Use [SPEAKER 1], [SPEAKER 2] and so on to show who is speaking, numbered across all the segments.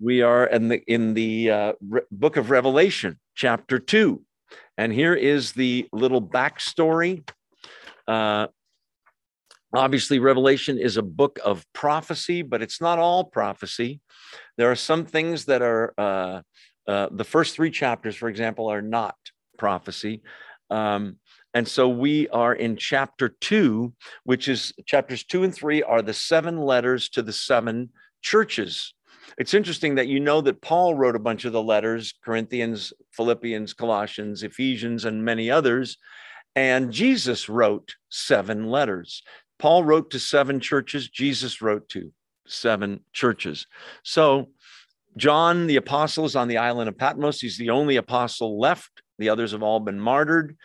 [SPEAKER 1] We are in the in the uh, Re- book of Revelation, chapter two, and here is the little backstory. Uh, obviously, Revelation is a book of prophecy, but it's not all prophecy. There are some things that are uh, uh, the first three chapters, for example, are not prophecy. Um, and so we are in chapter two, which is chapters two and three are the seven letters to the seven churches. It's interesting that you know that Paul wrote a bunch of the letters Corinthians, Philippians, Colossians, Ephesians, and many others. And Jesus wrote seven letters. Paul wrote to seven churches, Jesus wrote to seven churches. So, John the apostle is on the island of Patmos. He's the only apostle left. The others have all been martyred.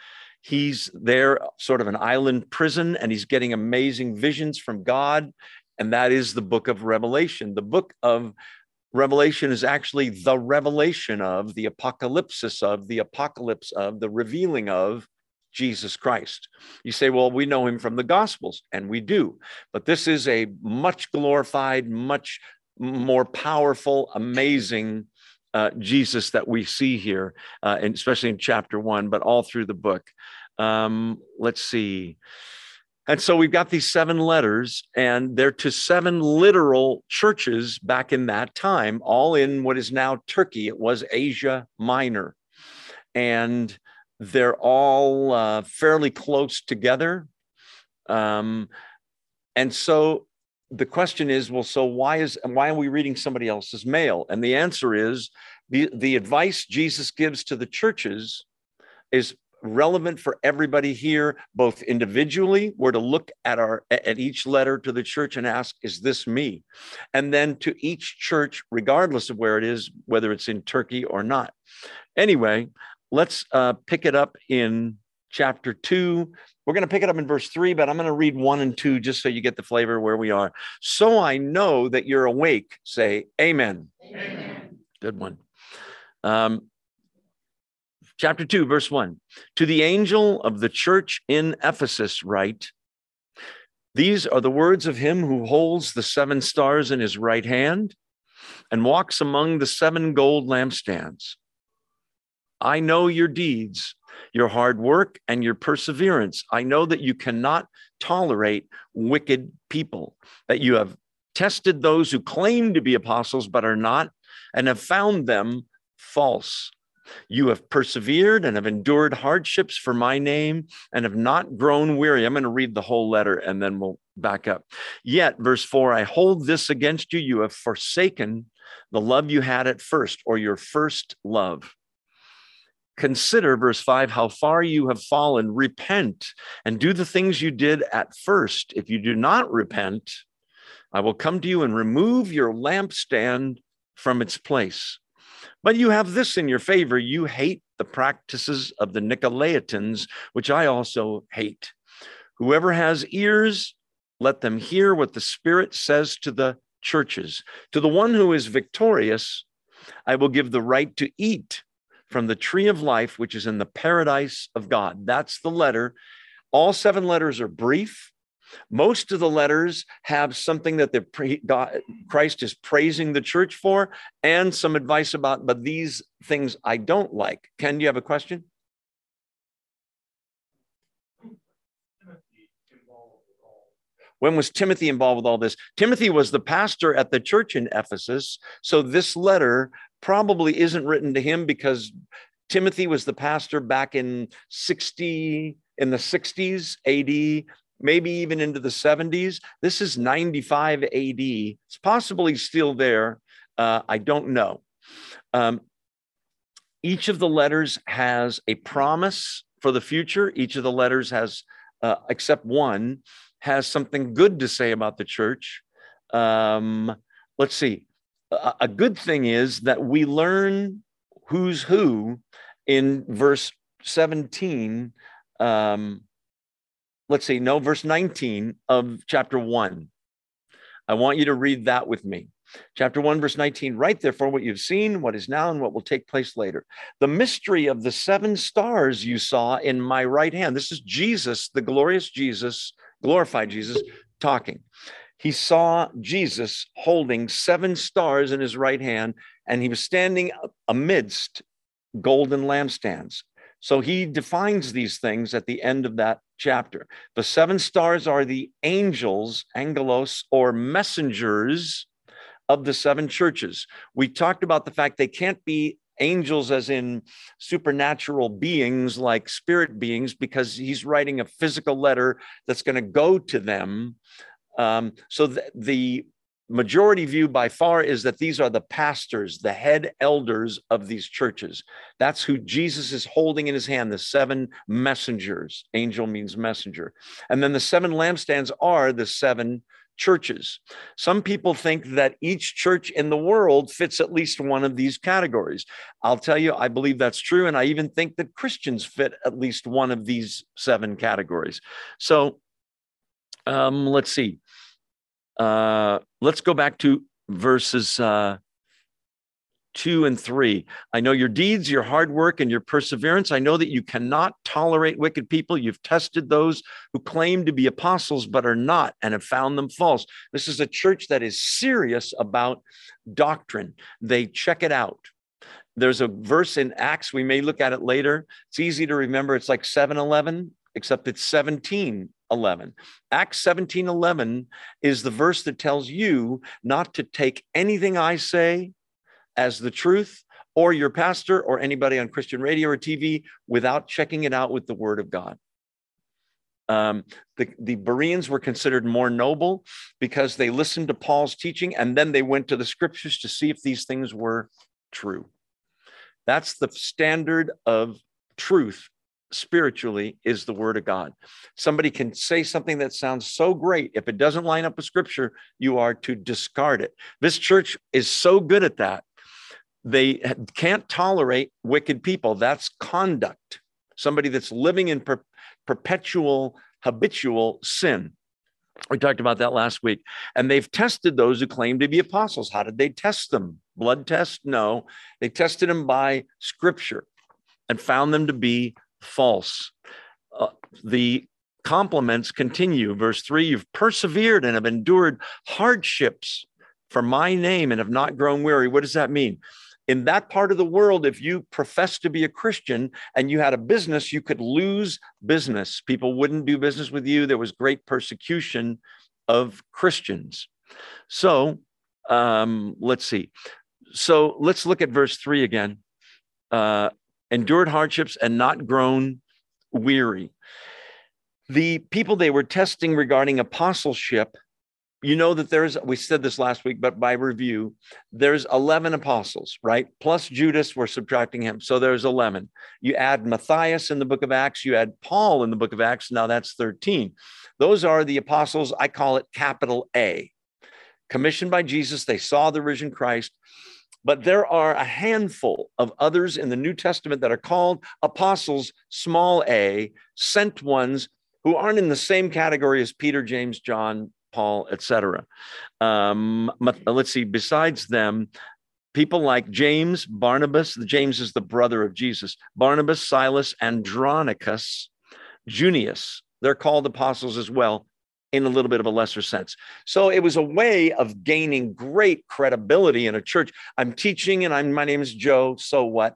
[SPEAKER 1] He's there, sort of an island prison, and he's getting amazing visions from God. And that is the book of Revelation. The book of Revelation is actually the revelation of, the apocalypsis of, the apocalypse of, the revealing of Jesus Christ. You say, well, we know him from the Gospels, and we do. But this is a much glorified, much more powerful, amazing uh, Jesus that we see here, uh, and especially in chapter one, but all through the book. Um, let's see. And so we've got these seven letters, and they're to seven literal churches back in that time, all in what is now Turkey. It was Asia Minor. And they're all uh, fairly close together. Um, and so the question is well so why is why are we reading somebody else's mail and the answer is the the advice jesus gives to the churches is relevant for everybody here both individually we're to look at our at each letter to the church and ask is this me? And then to each church regardless of where it is whether it's in turkey or not. Anyway let's uh, pick it up in chapter 2 we're going to pick it up in verse 3 but i'm going to read 1 and 2 just so you get the flavor where we are. So i know that you're awake say amen, amen. good one. Um, chapter 2, verse 1. To the angel of the church in Ephesus, write, These are the words of him who holds the seven stars in his right hand and walks among the seven gold lampstands. I know your deeds, your hard work, and your perseverance. I know that you cannot tolerate wicked people, that you have tested those who claim to be apostles but are not, and have found them false. You have persevered and have endured hardships for my name and have not grown weary. I'm going to read the whole letter and then we'll back up. Yet, verse four, I hold this against you. You have forsaken the love you had at first or your first love. Consider, verse 5, how far you have fallen. Repent and do the things you did at first. If you do not repent, I will come to you and remove your lampstand from its place. But you have this in your favor you hate the practices of the Nicolaitans, which I also hate. Whoever has ears, let them hear what the Spirit says to the churches. To the one who is victorious, I will give the right to eat from the tree of life, which is in the paradise of God. That's the letter. All seven letters are brief. Most of the letters have something that the God, Christ is praising the church for and some advice about, but these things I don't like. Ken, do you have a question? When was Timothy involved with all this? Timothy was the pastor at the church in Ephesus. So this letter probably isn't written to him because Timothy was the pastor back in 60 in the 60s AD maybe even into the 70s. This is 95 AD. It's possibly still there. Uh, I don't know. Um, each of the letters has a promise for the future. Each of the letters has, uh, except one, has something good to say about the church. Um, let's see. A, a good thing is that we learn who's who in verse 17. Um, let's see, no, verse 19 of chapter 1. I want you to read that with me. Chapter 1, verse 19, right therefore what you've seen, what is now, and what will take place later. The mystery of the seven stars you saw in my right hand. This is Jesus, the glorious Jesus, glorified Jesus, talking. he saw Jesus holding seven stars in his right hand, and he was standing amidst golden lampstands. So he defines these things at the end of that chapter. The seven stars are the angels, angelos, or messengers of the seven churches. We talked about the fact they can't be angels as in supernatural beings like spirit beings because he's writing a physical letter that's going to go to them um, so th- the majority view by far is that these are the pastors, the head elders of these churches. That's who Jesus is holding in his hand, the seven messengers. Angel means messenger. And then the seven lampstands are the seven churches. Some people think that each church in the world fits at least one of these categories. I'll tell you, I believe that's true. And I even think that Christians fit at least one of these seven categories. So um, let's see. Uh, let's go back to verses uh, two and three. I know your deeds, your hard work, and your perseverance. I know that you cannot tolerate wicked people. You've tested those who claim to be apostles but are not and have found them false. This is a church that is serious about doctrine, they check it out. There's a verse in Acts, we may look at it later. It's easy to remember. It's like 7 Eleven, except it's 17 11. Acts 17 11 is the verse that tells you not to take anything I say as the truth or your pastor or anybody on Christian radio or TV without checking it out with the word of God. Um, the, the Bereans were considered more noble because they listened to Paul's teaching and then they went to the scriptures to see if these things were true. That's the standard of truth spiritually is the word of God. Somebody can say something that sounds so great. If it doesn't line up with scripture, you are to discard it. This church is so good at that. They can't tolerate wicked people. That's conduct. Somebody that's living in per- perpetual, habitual sin. We talked about that last week. And they've tested those who claim to be apostles. How did they test them? Blood test? No. They tested them by scripture and found them to be false. Uh, the compliments continue. Verse three, you've persevered and have endured hardships for my name and have not grown weary. What does that mean? In that part of the world, if you profess to be a Christian and you had a business, you could lose business. People wouldn't do business with you. There was great persecution of Christians. So um, let's see. So let's look at verse three again. Uh, endured hardships, and not grown weary. The people they were testing regarding apostleship, you know that there's, we said this last week, but by review, there's 11 apostles, right? Plus Judas, we're subtracting him. So there's 11. You add Matthias in the book of Acts, you add Paul in the book of Acts, now that's 13. Those are the apostles, I call it capital A. Commissioned by Jesus, they saw the risen Christ but there are a handful of others in the New Testament that are called apostles, small a, sent ones who aren't in the same category as Peter, James, John, Paul, etc. Um, let's see, besides them, people like James, Barnabas, James is the brother of Jesus, Barnabas, Silas, Andronicus, Junius, they're called apostles as well in a little bit of a lesser sense. So it was a way of gaining great credibility in a church. I'm teaching and I'm my name is Joe. So what?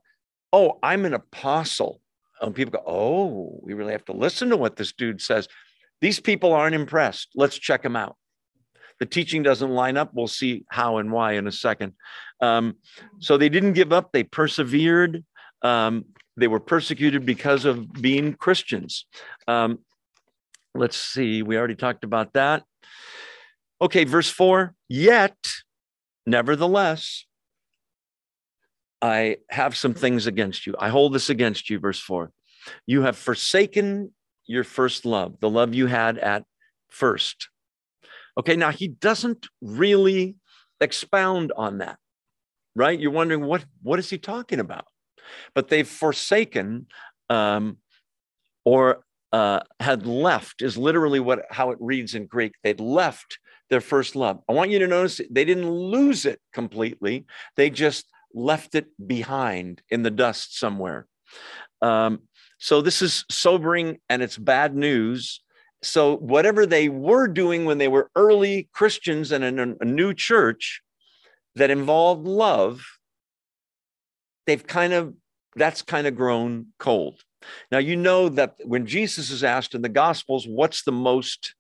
[SPEAKER 1] Oh, I'm an apostle. And people go, Oh, we really have to listen to what this dude says. These people aren't impressed. Let's check them out. The teaching doesn't line up. We'll see how and why in a second. Um, so they didn't give up, they persevered. Um, they were persecuted because of being Christians. Um, Let's see, we already talked about that. Okay, verse four, yet, nevertheless, I have some things against you. I hold this against you, verse four. You have forsaken your first love, the love you had at first. Okay, now he doesn't really expound on that, right? You're wondering what what is he talking about? But they've forsaken um, or uh, had left is literally what how it reads in Greek. They'd left their first love. I want you to notice they didn't lose it completely. They just left it behind in the dust somewhere. Um, so this is sobering and it's bad news. so whatever they were doing when they were early Christians and in a, a new church that involved love, they've kind of that's kind of grown cold. Now you know that when Jesus is asked in the Gospels, what's the most,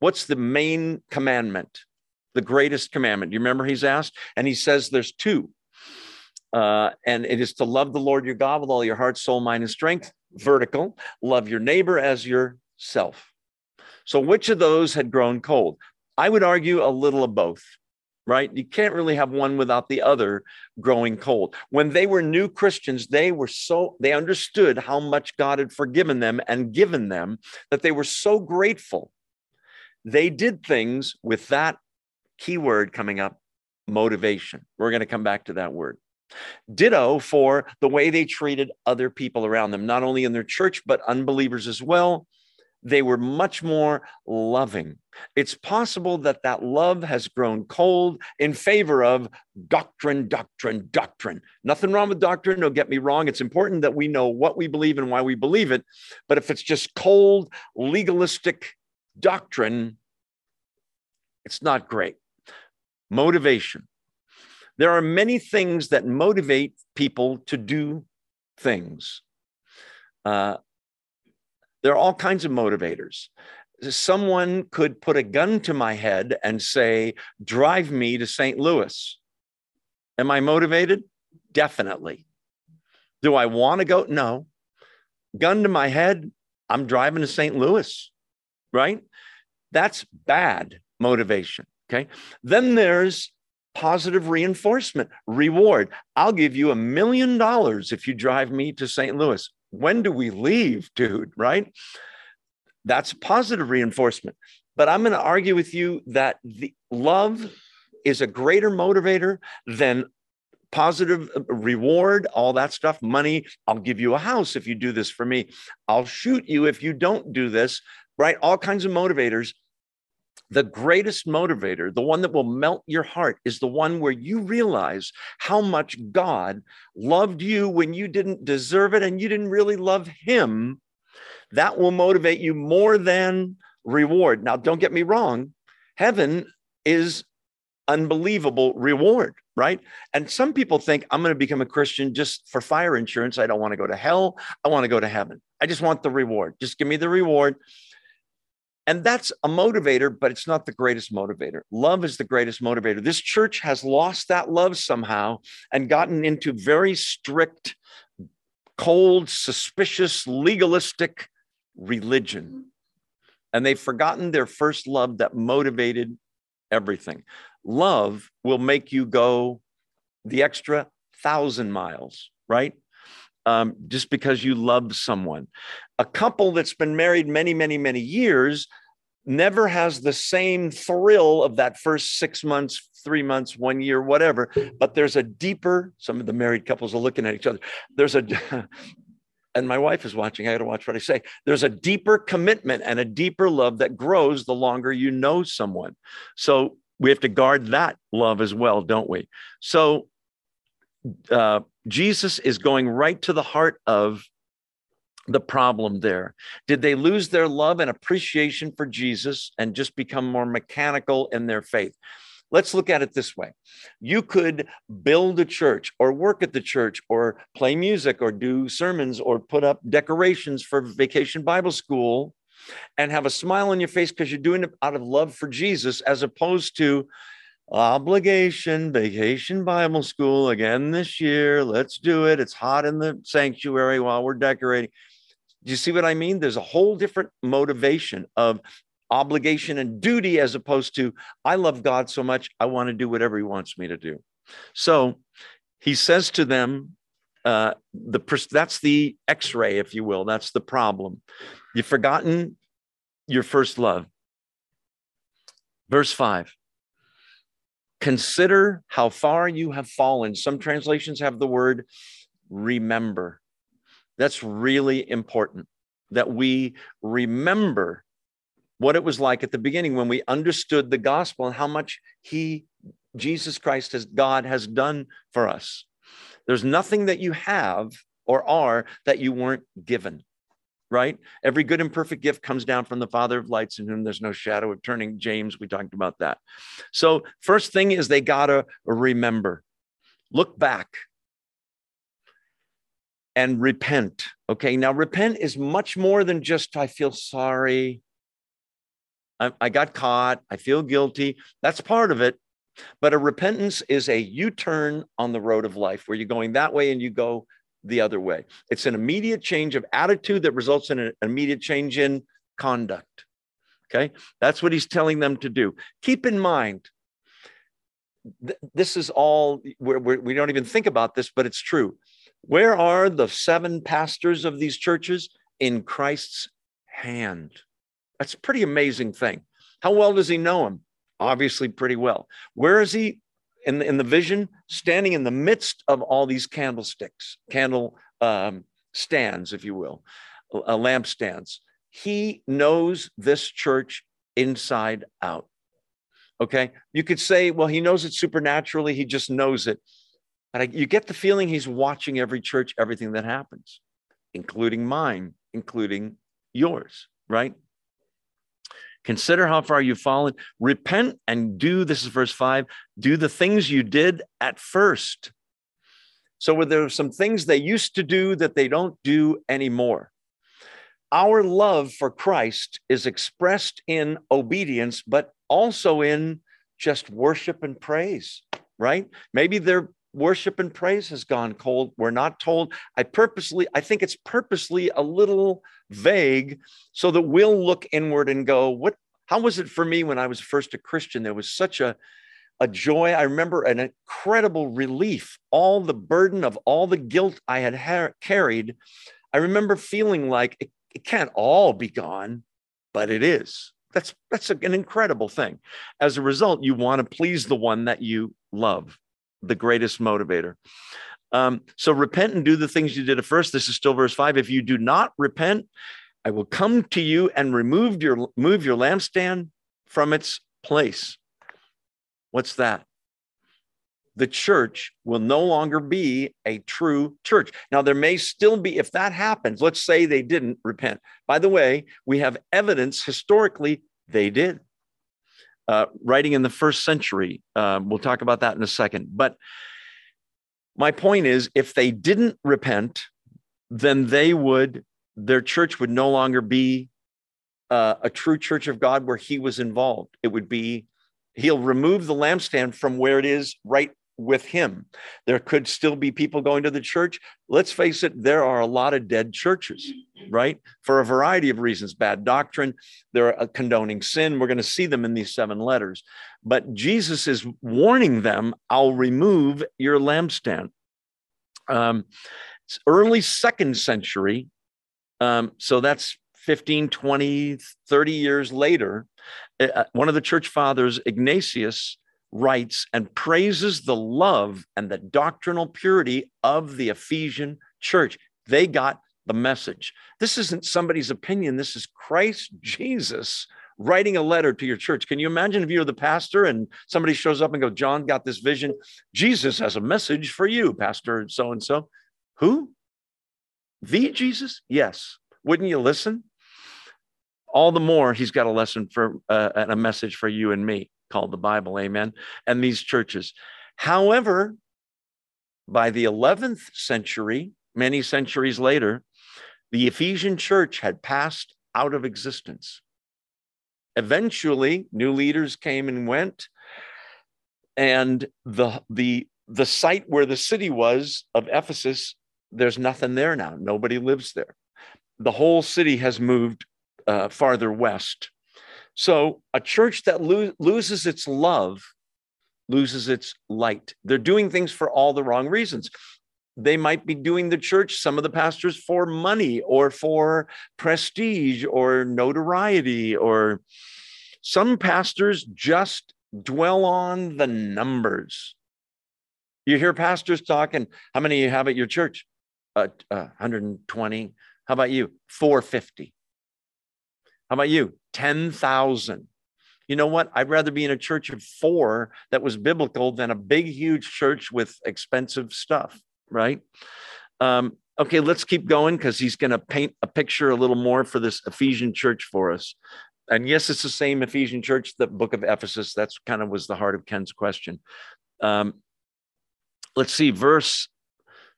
[SPEAKER 1] what's the main commandment, the greatest commandment? You remember he's asked, and he says there's two. Uh, and it is to love the Lord your God with all your heart, soul, mind, and strength, vertical. Love your neighbor as yourself. So, which of those had grown cold? I would argue a little of both, right? You can't really have one without the other growing cold. When they were new Christians, they were so, they understood how much God had forgiven them and given them that they were so grateful. They did things with that key word coming up motivation. We're going to come back to that word. Ditto for the way they treated other people around them, not only in their church, but unbelievers as well. They were much more loving. It's possible that that love has grown cold in favor of doctrine, doctrine, doctrine. Nothing wrong with doctrine. Don't get me wrong. It's important that we know what we believe and why we believe it. But if it's just cold, legalistic doctrine, it's not great. Motivation. There are many things that motivate people to do things. Uh, there are all kinds of motivators. Someone could put a gun to my head and say, Drive me to St. Louis. Am I motivated? Definitely. Do I want to go? No. Gun to my head, I'm driving to St. Louis, right? That's bad motivation. Okay. Then there's positive reinforcement, reward. I'll give you a million dollars if you drive me to St. Louis when do we leave, dude? Right? That's positive reinforcement. But I'm going to argue with you that the love is a greater motivator than positive uh, reward, all that stuff, money. I'll give you a house if you do this for me. I'll shoot you if you don't do this, right? All kinds of motivators the greatest motivator, the one that will melt your heart, is the one where you realize how much God loved you when you didn't deserve it and you didn't really love Him. That will motivate you more than reward. Now, don't get me wrong, heaven is unbelievable reward, right? And some people think I'm going to become a Christian just for fire insurance. I don't want to go to hell. I want to go to heaven. I just want the reward. Just give me the reward. And that's a motivator, but it's not the greatest motivator. Love is the greatest motivator. This church has lost that love somehow and gotten into very strict, cold, suspicious, legalistic religion. Mm-hmm. And they've forgotten their first love that motivated everything. Love will make you go the extra thousand miles, right? Um, just because you love someone. A couple that's been married many, many, many years never has the same thrill of that first six months, three months, one year, whatever. But there's a deeper, some of the married couples are looking at each other. There's a, and my wife is watching. I got to watch what I say. There's a deeper commitment and a deeper love that grows the longer you know someone. So we have to guard that love as well, don't we? So, uh, Jesus is going right to the heart of the problem there. Did they lose their love and appreciation for Jesus and just become more mechanical in their faith? Let's look at it this way. You could build a church or work at the church or play music or do sermons or put up decorations for vacation Bible school and have a smile on your face because you're doing it out of love for Jesus as opposed to obligation vacation bible school again this year let's do it it's hot in the sanctuary while we're decorating. Do you see what i mean? There's a whole different motivation of obligation and duty as opposed to i love god so much i want to do whatever he wants me to do. So he says to them uh, the that's the x-ray if you will that's the problem. You've forgotten your first love. Verse 5 Consider how far you have fallen. Some translations have the word remember. That's really important that we remember what it was like at the beginning when we understood the gospel and how much He, Jesus Christ, as God, has done for us. There's nothing that you have or are that you weren't given, right? Every good and perfect gift comes down from the Father of lights, in whom there's no shadow of turning. James, we talked about that. So, first thing is they got to remember, look back and repent. Okay, now repent is much more than just, I feel sorry. I, I got caught. I feel guilty. That's part of it. But a repentance is a U turn on the road of life where you're going that way and you go the other way. It's an immediate change of attitude that results in an immediate change in conduct. Okay, that's what he's telling them to do. Keep in mind, th- this is all, we're, we're, we do not even think about this, but it's true. Where are the seven pastors of these churches? In Christ's hand. That's a pretty amazing thing. How well does he know him? Obviously, pretty well. Where is he in the, in the vision? Standing in the midst of all these candlesticks, candle um, stands, if you will, uh, lampstands. He knows this church inside out. Okay. You could say, well, he knows it supernaturally. He just knows it. But I, you get the feeling he's watching every church, everything that happens, including mine, including yours, right? Consider how far you've fallen. Repent and do, this is verse five, do the things you did at first. So were there some things they used to do that they don't do anymore. Our love for Christ is expressed in obedience, but also in just worship and praise, right? Maybe their worship and praise has gone cold. We're not told. I purposely, I think it's purposely a little vague so that we'll look inward and go, what, how was it for me when I was first a Christian? There was such a, a joy. I remember an incredible relief, all the burden of all the guilt I had ha- carried. I remember feeling like it, it can't all be gone, but it is. That's that's an incredible thing. As a result, you want to please the one that you love the greatest motivator. Um, so repent and do the things you did at first. This is still verse five. If you do not repent, I will come to you and remove your move your lampstand from its place. What's that? The church will no longer be a true church. Now, there may still be, if that happens, let's say they didn't repent. By the way, we have evidence historically they did uh, writing in the first century. Um, we'll talk about that in a second. But my point is, if they didn't repent, then they would, their church would no longer be uh, a true church of God where he was involved. It would be, he'll remove the lampstand from where it is right with him. There could still be people going to the church. Let's face it, there are a lot of dead churches, right? For a variety of reasons bad doctrine, they're condoning sin. We're going to see them in these seven letters. But Jesus is warning them I'll remove your lampstand. Um, it's early second century. Um, so that's 15, 20, 30 years later. Uh, uh one of the church fathers, Ignatius, writes and praises the love and the doctrinal purity of the Ephesian church. They got the message. This isn't somebody's opinion. This is Christ Jesus writing a letter to your church. Can you imagine if you're the pastor and somebody shows up and goes, John got this vision. Jesus has a message for you, Pastor so and so. Who? The Jesus? Yes. Wouldn't you listen? All the more, he's got a lesson for uh, and a message for you and me called the Bible, amen, and these churches. However, by the 11th century, many centuries later, the Ephesian church had passed out of existence. Eventually, new leaders came and went, and the, the, the site where the city was of Ephesus, there's nothing there now. Nobody lives there. The whole city has moved uh, farther west. So a church that lo- loses its love loses its light. They're doing things for all the wrong reasons. They might be doing the church, some of the pastors, for money or for prestige or notoriety, or some pastors just dwell on the numbers. You hear pastors talking, how many you have at your church? Uh, uh, 120. How about you? 450. How about you? 10,000. You know what? I'd rather be in a church of four that was biblical than a big, huge church with expensive stuff, right? Um, okay, let's keep going because he's going to paint a picture a little more for this Ephesian church for us. And yes, it's the same Ephesian church, the book of Ephesus. That's kind of was the heart of Ken's question. Um, let's see, verse.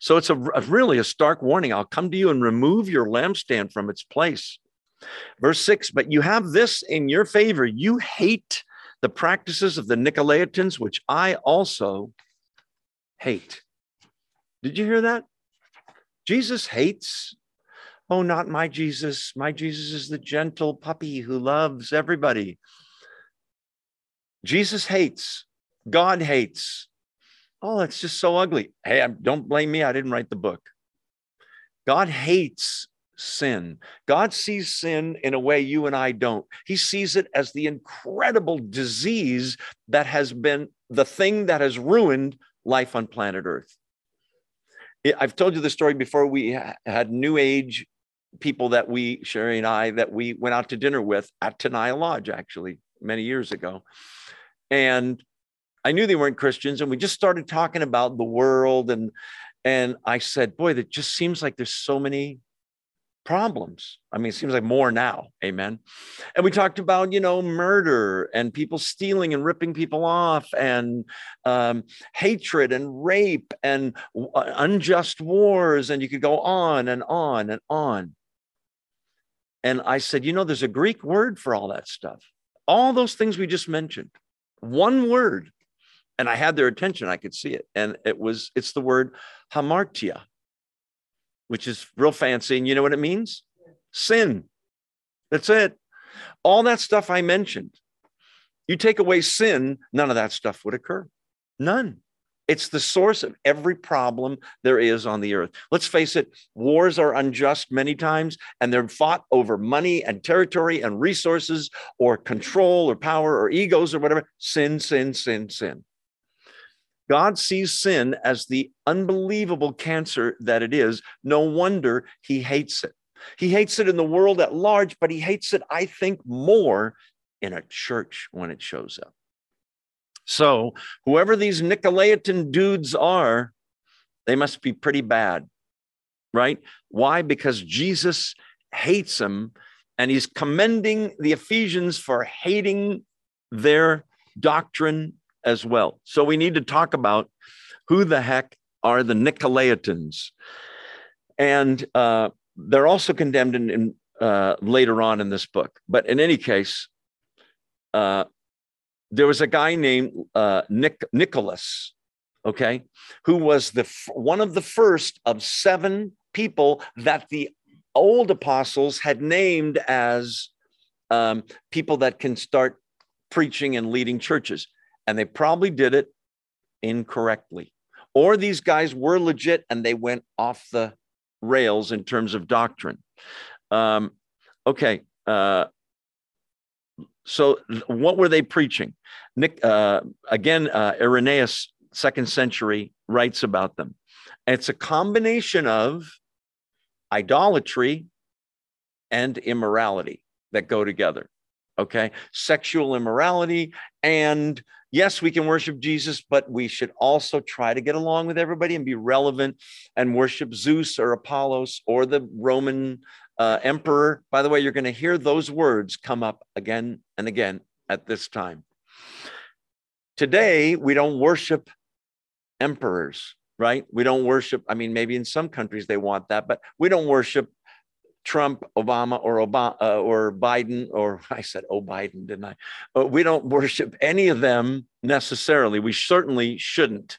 [SPEAKER 1] So it's a, a really a stark warning. I'll come to you and remove your lampstand from its place. Verse six, but you have this in your favor. You hate the practices of the Nicolaitans, which I also hate. Did you hear that? Jesus hates. Oh, not my Jesus. My Jesus is the gentle puppy who loves everybody. Jesus hates. God hates. Oh, that's just so ugly. Hey, don't blame me. I didn't write the book. God hates sin. God sees sin in a way you and I don't. He sees it as the incredible disease that has been the thing that has ruined life on planet Earth. I've told you the story before. We had New Age people that we, Sherry and I, that we went out to dinner with at Tenaya Lodge, actually, many years ago. And I knew they weren't Christians, and we just started talking about the world. And and I said, boy, that just seems like there's so many problems. I mean, it seems like more now. Amen. And we talked about, you know, murder and people stealing and ripping people off and um, hatred and rape and uh, unjust wars. And you could go on and on and on. And I said, you know, there's a Greek word for all that stuff. All those things we just mentioned, one word. And I had their attention. I could see it. And it was, it's the word hamartia which is real fancy. And you know what it means? Sin. That's it. All that stuff I mentioned. You take away sin, none of that stuff would occur. None. It's the source of every problem there is on the earth. Let's face it, wars are unjust many times, and they're fought over money and territory and resources or control or power or egos or whatever. Sin, sin, sin, sin. God sees sin as the unbelievable cancer that it is. No wonder he hates it. He hates it in the world at large, but he hates it, I think, more in a church when it shows up. So, whoever these Nicolaitan dudes are, they must be pretty bad, right? Why? Because Jesus hates them and he's commending the Ephesians for hating their doctrine as well. So we need to talk about who the heck are the Nicolaitans. And uh, they're also condemned in, in uh, later on in this book. But in any case, uh, there was a guy named uh, Nick, Nicholas, okay, who was the one of the first of seven people that the old apostles had named as um, people that can start preaching and leading churches and they probably did it incorrectly. Or these guys were legit and they went off the rails in terms of doctrine. Um, okay. Uh, so, what were they preaching? Nick, uh, again, uh, Irenaeus, second century, writes about them. it's a combination of idolatry and immorality that go together. Okay. Sexual immorality and yes, we can worship Jesus, but we should also try to get along with everybody and be relevant and worship Zeus or Apollos or the Roman uh, emperor. By the way, you're going to hear those words come up again and again at this time. Today, we don't worship emperors, right? We don't worship, I mean, maybe in some countries they want that, but we don't worship Trump, Obama, or Obama uh, or Biden, or I said, "Oh, Biden," didn't I? But we don't worship any of them necessarily. We certainly shouldn't,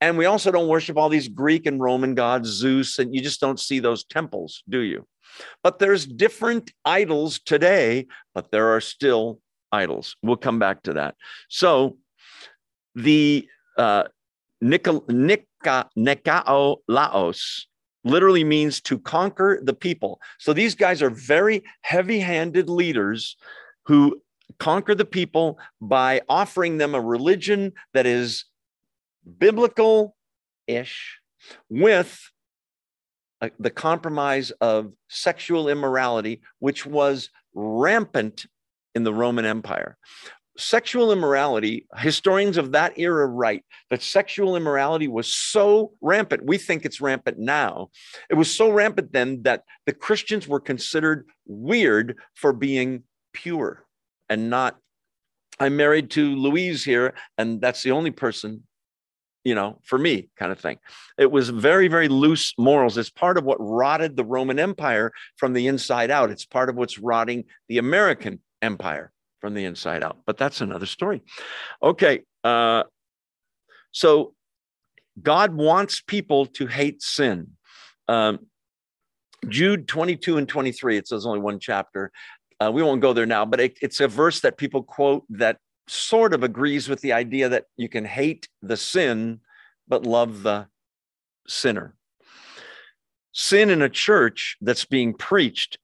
[SPEAKER 1] and we also don't worship all these Greek and Roman gods, Zeus, and you just don't see those temples, do you? But there's different idols today, but there are still idols. We'll come back to that. So, the uh, Nika, Nika, Nikao Laos literally means to conquer the people. So these guys are very heavy handed leaders who conquer the people by offering them a religion that is biblical ish with a, the compromise of sexual immorality, which was rampant in the Roman Empire. Sexual immorality, historians of that era write that sexual immorality was so rampant. We think it's rampant now. It was so rampant then that the Christians were considered weird for being pure and not. I'm married to Louise here, and that's the only person, you know, for me, kind of thing. It was very, very loose morals. It's part of what rotted the Roman Empire from the inside out. It's part of what's rotting the American empire from the inside out. But that's another story. Okay. Uh, so God wants people to hate sin. Um, Jude 22 and 23, it says only one chapter. Uh, we won't go there now, but it, it's a verse that people quote that sort of agrees with the idea that you can hate the sin, but love the sinner. Sin in a church that's being preached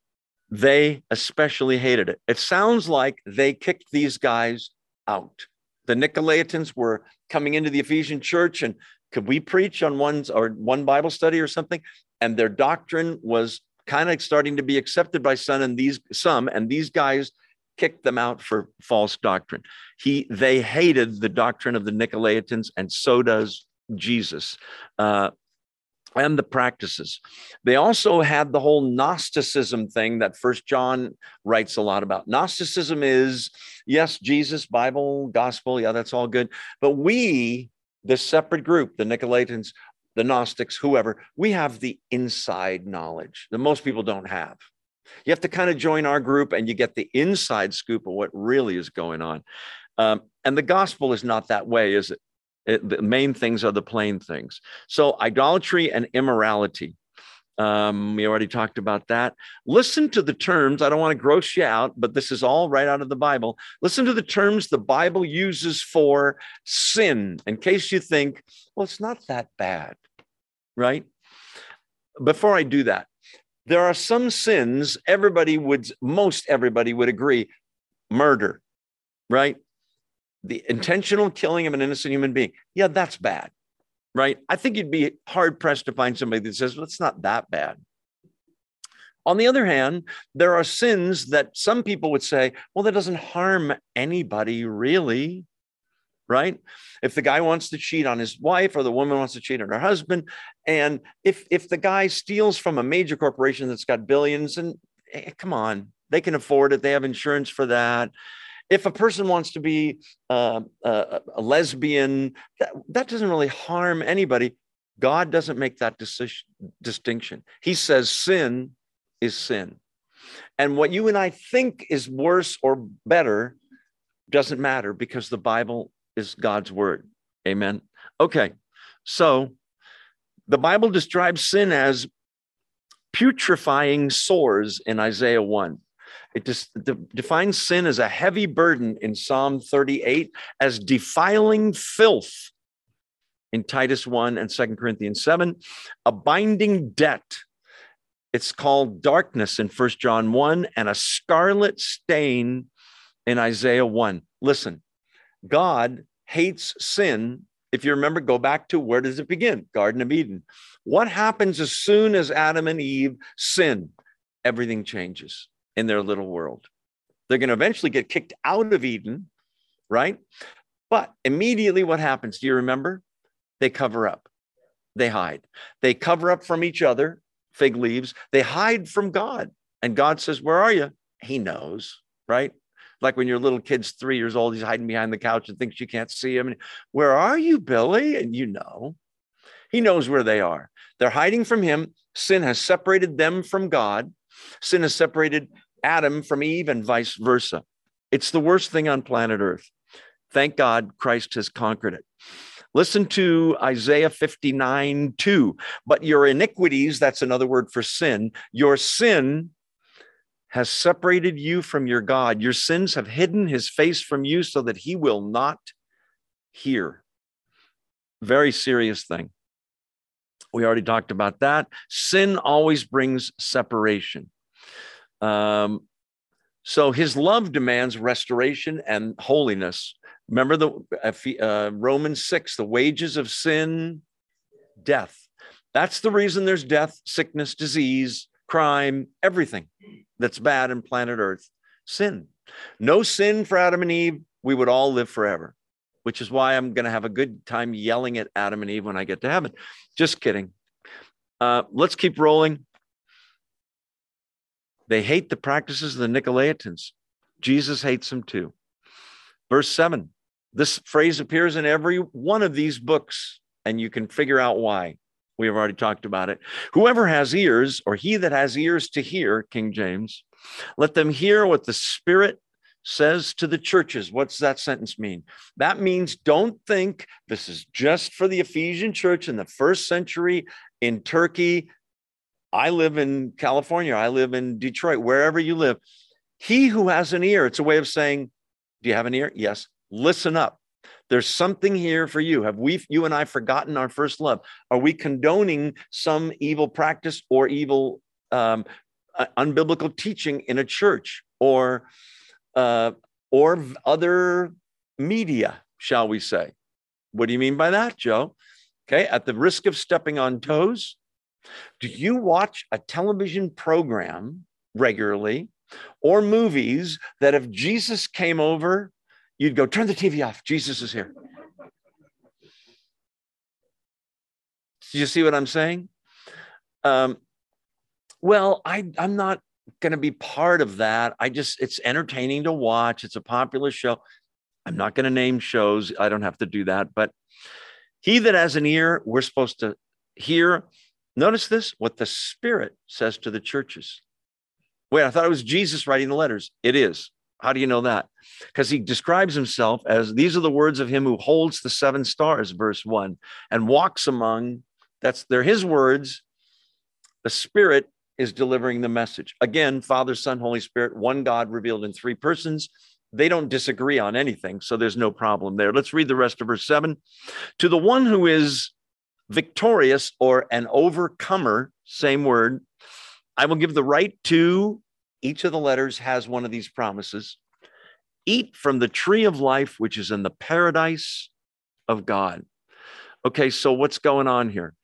[SPEAKER 1] they especially hated it. It sounds like they kicked these guys out. The Nicolaitans were coming into the Ephesian church and could we preach on one's or one Bible study or something? And their doctrine was kind of starting to be accepted by some and these some and these guys kicked them out for false doctrine. He they hated the doctrine of the Nicolaitans, and so does Jesus. Uh, and the practices. They also had the whole Gnosticism thing that First John writes a lot about. Gnosticism is yes, Jesus, Bible, gospel, yeah, that's all good. But we, this separate group, the Nicolaitans, the Gnostics, whoever, we have the inside knowledge that most people don't have. You have to kind of join our group and you get the inside scoop of what really is going on. Um, and the gospel is not that way, is it? It, the main things are the plain things. So, idolatry and immorality. Um, we already talked about that. Listen to the terms. I don't want to gross you out, but this is all right out of the Bible. Listen to the terms the Bible uses for sin, in case you think, well, it's not that bad, right? Before I do that, there are some sins everybody would, most everybody would agree murder, right? The intentional killing of an innocent human being, yeah, that's bad, right? I think you'd be hard pressed to find somebody that says, well, it's not that bad. On the other hand, there are sins that some people would say, well, that doesn't harm anybody really, right? If the guy wants to cheat on his wife or the woman wants to cheat on her husband, and if if the guy steals from a major corporation that's got billions, and eh, come on, they can afford it, they have insurance for that if a person wants to be uh, a, a, lesbian, that, that doesn't really harm anybody. God doesn't make that decision, distinction. He says sin is sin. And what you and I think is worse or better doesn't matter because the Bible is God's word. Amen. Okay. So the Bible describes sin as putrefying sores in Isaiah 1. It just defines sin as a heavy burden in Psalm 38, as defiling filth in Titus 1 and 2 Corinthians 7, a binding debt. It's called darkness in 1 John 1 and a scarlet stain in Isaiah 1. Listen, God hates sin. If you remember, go back to where does it begin? Garden of Eden. What happens as soon as Adam and Eve sin? Everything changes in their little world. They're going to eventually get kicked out of Eden, right? But immediately what happens? Do you remember? They cover up, they hide, they cover up from each other, fig leaves, they hide from God. And God says, Where are you? He knows, right? Like when your little kid's three years old, he's hiding behind the couch and thinks you can't see him. And where are you, Billy? And you know, he knows where they are. They're hiding from him. Sin has separated them from God. Sin has separated Adam from Eve and vice versa. It's the worst thing on planet Earth. Thank God Christ has conquered it. Listen to Isaiah 59 2. But your iniquities, that's another word for sin, your sin has separated you from your God. Your sins have hidden his face from you so that he will not hear. Very serious thing. We already talked about that. Sin always brings separation. Um, so his love demands restoration and holiness. Remember the uh, Romans 6, the wages of sin, death. That's the reason there's death, sickness, disease, crime, everything that's bad in planet Earth. Sin. No sin for Adam and Eve, we would all live forever, which is why I'm going to have a good time yelling at Adam and Eve when I get to heaven. Just kidding. Uh, let's keep rolling. They hate the practices of the Nicolaitans. Jesus hates them too. Verse seven. This phrase appears in every one of these books, and you can figure out why. We have already talked about it. Whoever has ears, or he that has ears to hear, King James, let them hear what the Spirit says to the churches. What's that sentence mean? That means don't think this is just for the Ephesian church in the first century in Turkey. I live in California. I live in Detroit, wherever you live. He who has an ear, it's a way of saying, Do you have an ear? Yes. Listen up. There's something here for you. Have we, you and I, forgotten our first love? Are we condoning some evil practice or evil, um, uh, unbiblical teaching in a church or, uh, or other media, shall we say? What do you mean by that, Joe? Okay, at the risk of stepping on toes, do you watch a television program regularly or movies that if Jesus came over you'd go, turn the TV off. Jesus is here. Do you see what I'm saying? Um, well, I, I'm not going to be part of that. I just, it's entertaining to watch. It's a popular show. I'm not going to name shows. I don't have to do that. But he that has an ear, we're supposed to hear. Notice this what the Spirit says to the churches. Wait, I thought it was Jesus writing the letters. It is. How do you know that? Because he describes himself as these are the words of him who holds the seven stars, verse one, and walks among, that's they're his words. The Spirit is delivering the message. Again, Father, Son, Holy Spirit, one God revealed in three persons. They don't disagree on anything, so there's no problem there. Let's read the rest of verse seven. To the one who is victorious or an overcomer, same word, I will give the right to each of the letters has one of these promises eat from the tree of life, which is in the paradise of God. Okay, so what's going on here?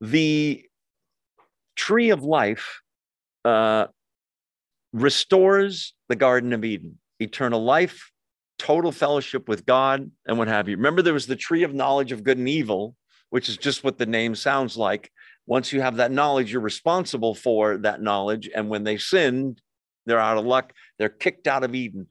[SPEAKER 1] The tree of life uh, restores the Garden of Eden, eternal life, total fellowship with God, and what have you. Remember, there was the tree of knowledge of good and evil, which is just what the name sounds like once you have that knowledge, you're responsible for that knowledge. And when they sinned, they're out of luck. They're kicked out of Eden.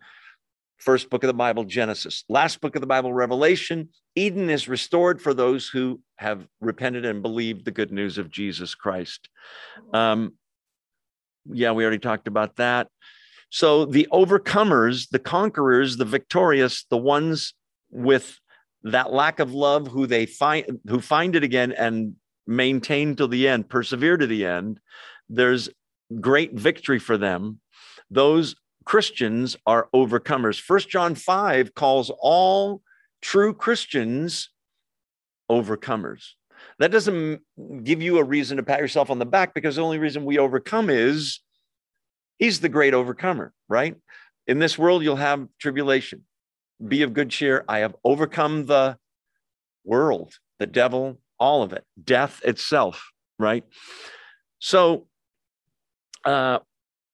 [SPEAKER 1] First book of the Bible, Genesis. Last book of the Bible, Revelation. Eden is restored for those who have repented and believed the good news of Jesus Christ. Um, yeah, we already talked about that. So the overcomers, the conquerors, the victorious, the ones with that lack of love who they find who find it again and maintain till the end, persevere to the end, there's great victory for them. Those Christians are overcomers. First John 5 calls all true Christians overcomers. That doesn't give you a reason to pat yourself on the back because the only reason we overcome is he's the great overcomer, right? In this world, you'll have tribulation. Be of good cheer. I have overcome the world, the devil, all of it, death itself, right? So, uh,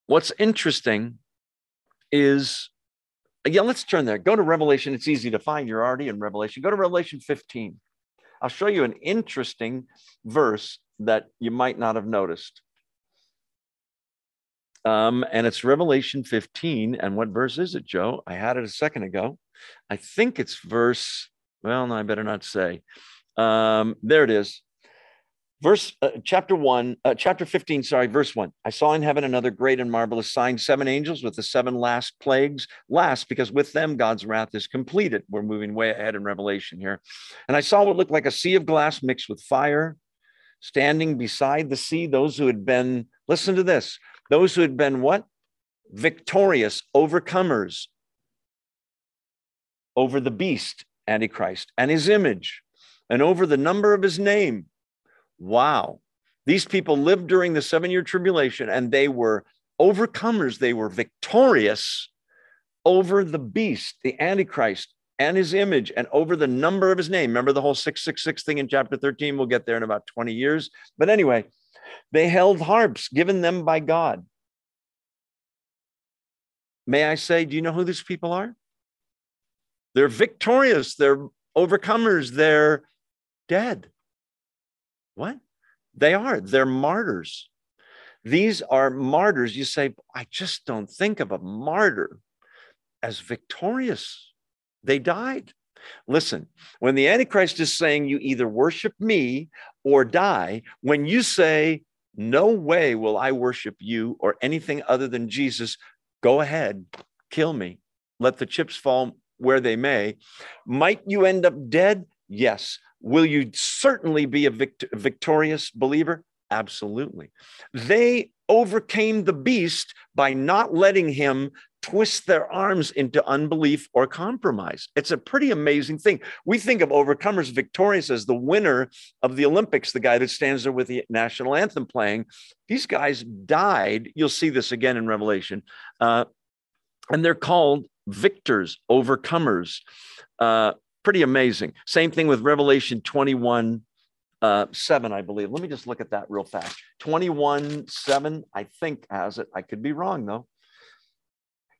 [SPEAKER 1] what's interesting is, yeah, let's turn there. Go to Revelation. It's easy to find. You're already in Revelation. Go to Revelation 15. I'll show you an interesting verse that you might not have noticed. Um, and it's Revelation 15. And what verse is it, Joe? I had it a second ago. I think it's verse, well, no, I better not say. Um, there it is. Verse uh, chapter one, uh, chapter 15, sorry, verse one. I saw in heaven another great and marvelous sign, seven angels with the seven last plagues, last because with them God's wrath is completed. We're moving way ahead in Revelation here. And I saw what looked like a sea of glass mixed with fire, standing beside the sea, those who had been, listen to this, those who had been what? Victorious, overcomers over the beast, Antichrist, and his image and over the number of his name. Wow. These people lived during the seven year tribulation and they were overcomers. They were victorious over the beast, the Antichrist, and his image, and over the number of his name. Remember the whole 666 thing in chapter 13? We'll get there in about 20 years. But anyway, they held harps given them by God. May I say, do you know who these people are? They're victorious. They're overcomers. They're dead. What? They are. They're martyrs. These are martyrs. You say, I just don't think of a martyr as victorious. They died. Listen, when the Antichrist is saying you either worship me or die, when you say, No way will I worship you or anything other than Jesus, go ahead, kill me, let the chips fall where they may. Might you end up dead? Yes. Will you certainly be a vict- victorious believer? Absolutely. They overcame the beast by not letting him twist their arms into unbelief or compromise. It's a pretty amazing thing. We think of overcomers victorious as the winner of the Olympics, the guy that stands there with the national anthem playing. These guys died. You'll see this again in Revelation. Uh, and they're called victors, overcomers. Uh, pretty amazing. Same thing with Revelation 21 uh, 7, I believe. Let me just look at that real fast. 21 7, I think, has it. I could be wrong, though.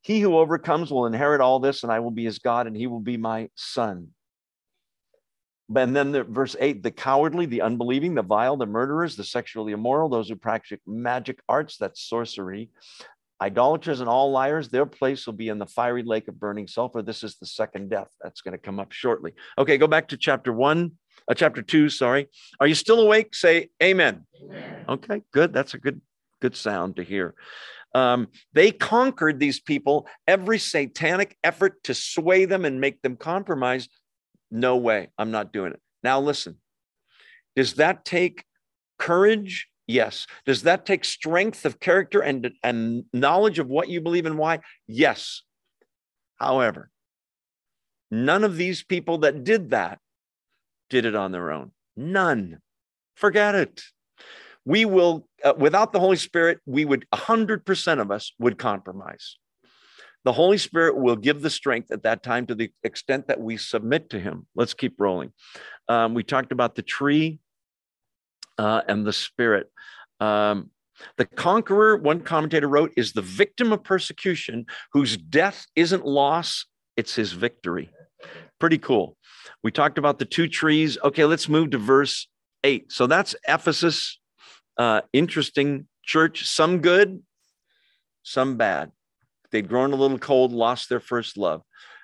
[SPEAKER 1] He who overcomes will inherit all this, and I will be his God, and he will be my son. And then the, verse 8 the cowardly, the unbelieving, the vile, the murderers, the sexually immoral, those who practice magic arts, that's sorcery, idolaters and all liars, their place will be in the fiery lake of burning sulfur. This is the second death. That's going to come up shortly. Okay, go back to chapter one, uh, chapter two, sorry. Are you still awake? Say amen. amen. Okay, good. That's a good, good sound to hear. Um, they conquered these people. Every satanic effort to sway them and make them compromise, no way. I'm not doing it. Now, listen, does that take courage? Yes. Does that take strength of character and, and knowledge of what you believe and why? Yes. However, none of these people that did that did it on their own. None. Forget it. We will, uh, without the Holy Spirit, we would, 100% of us would compromise. The Holy Spirit will give the strength at that time to the extent that we submit to Him. Let's keep rolling. Um, we talked about the tree uh, and the Spirit. Um, the conqueror, one commentator wrote, is the victim of persecution whose death isn't loss, it's his victory. Pretty cool. We talked about the two trees. Okay, let's move to verse eight. So that's Ephesus. Uh, interesting church, some good, some bad. They'd grown a little cold, lost their first love.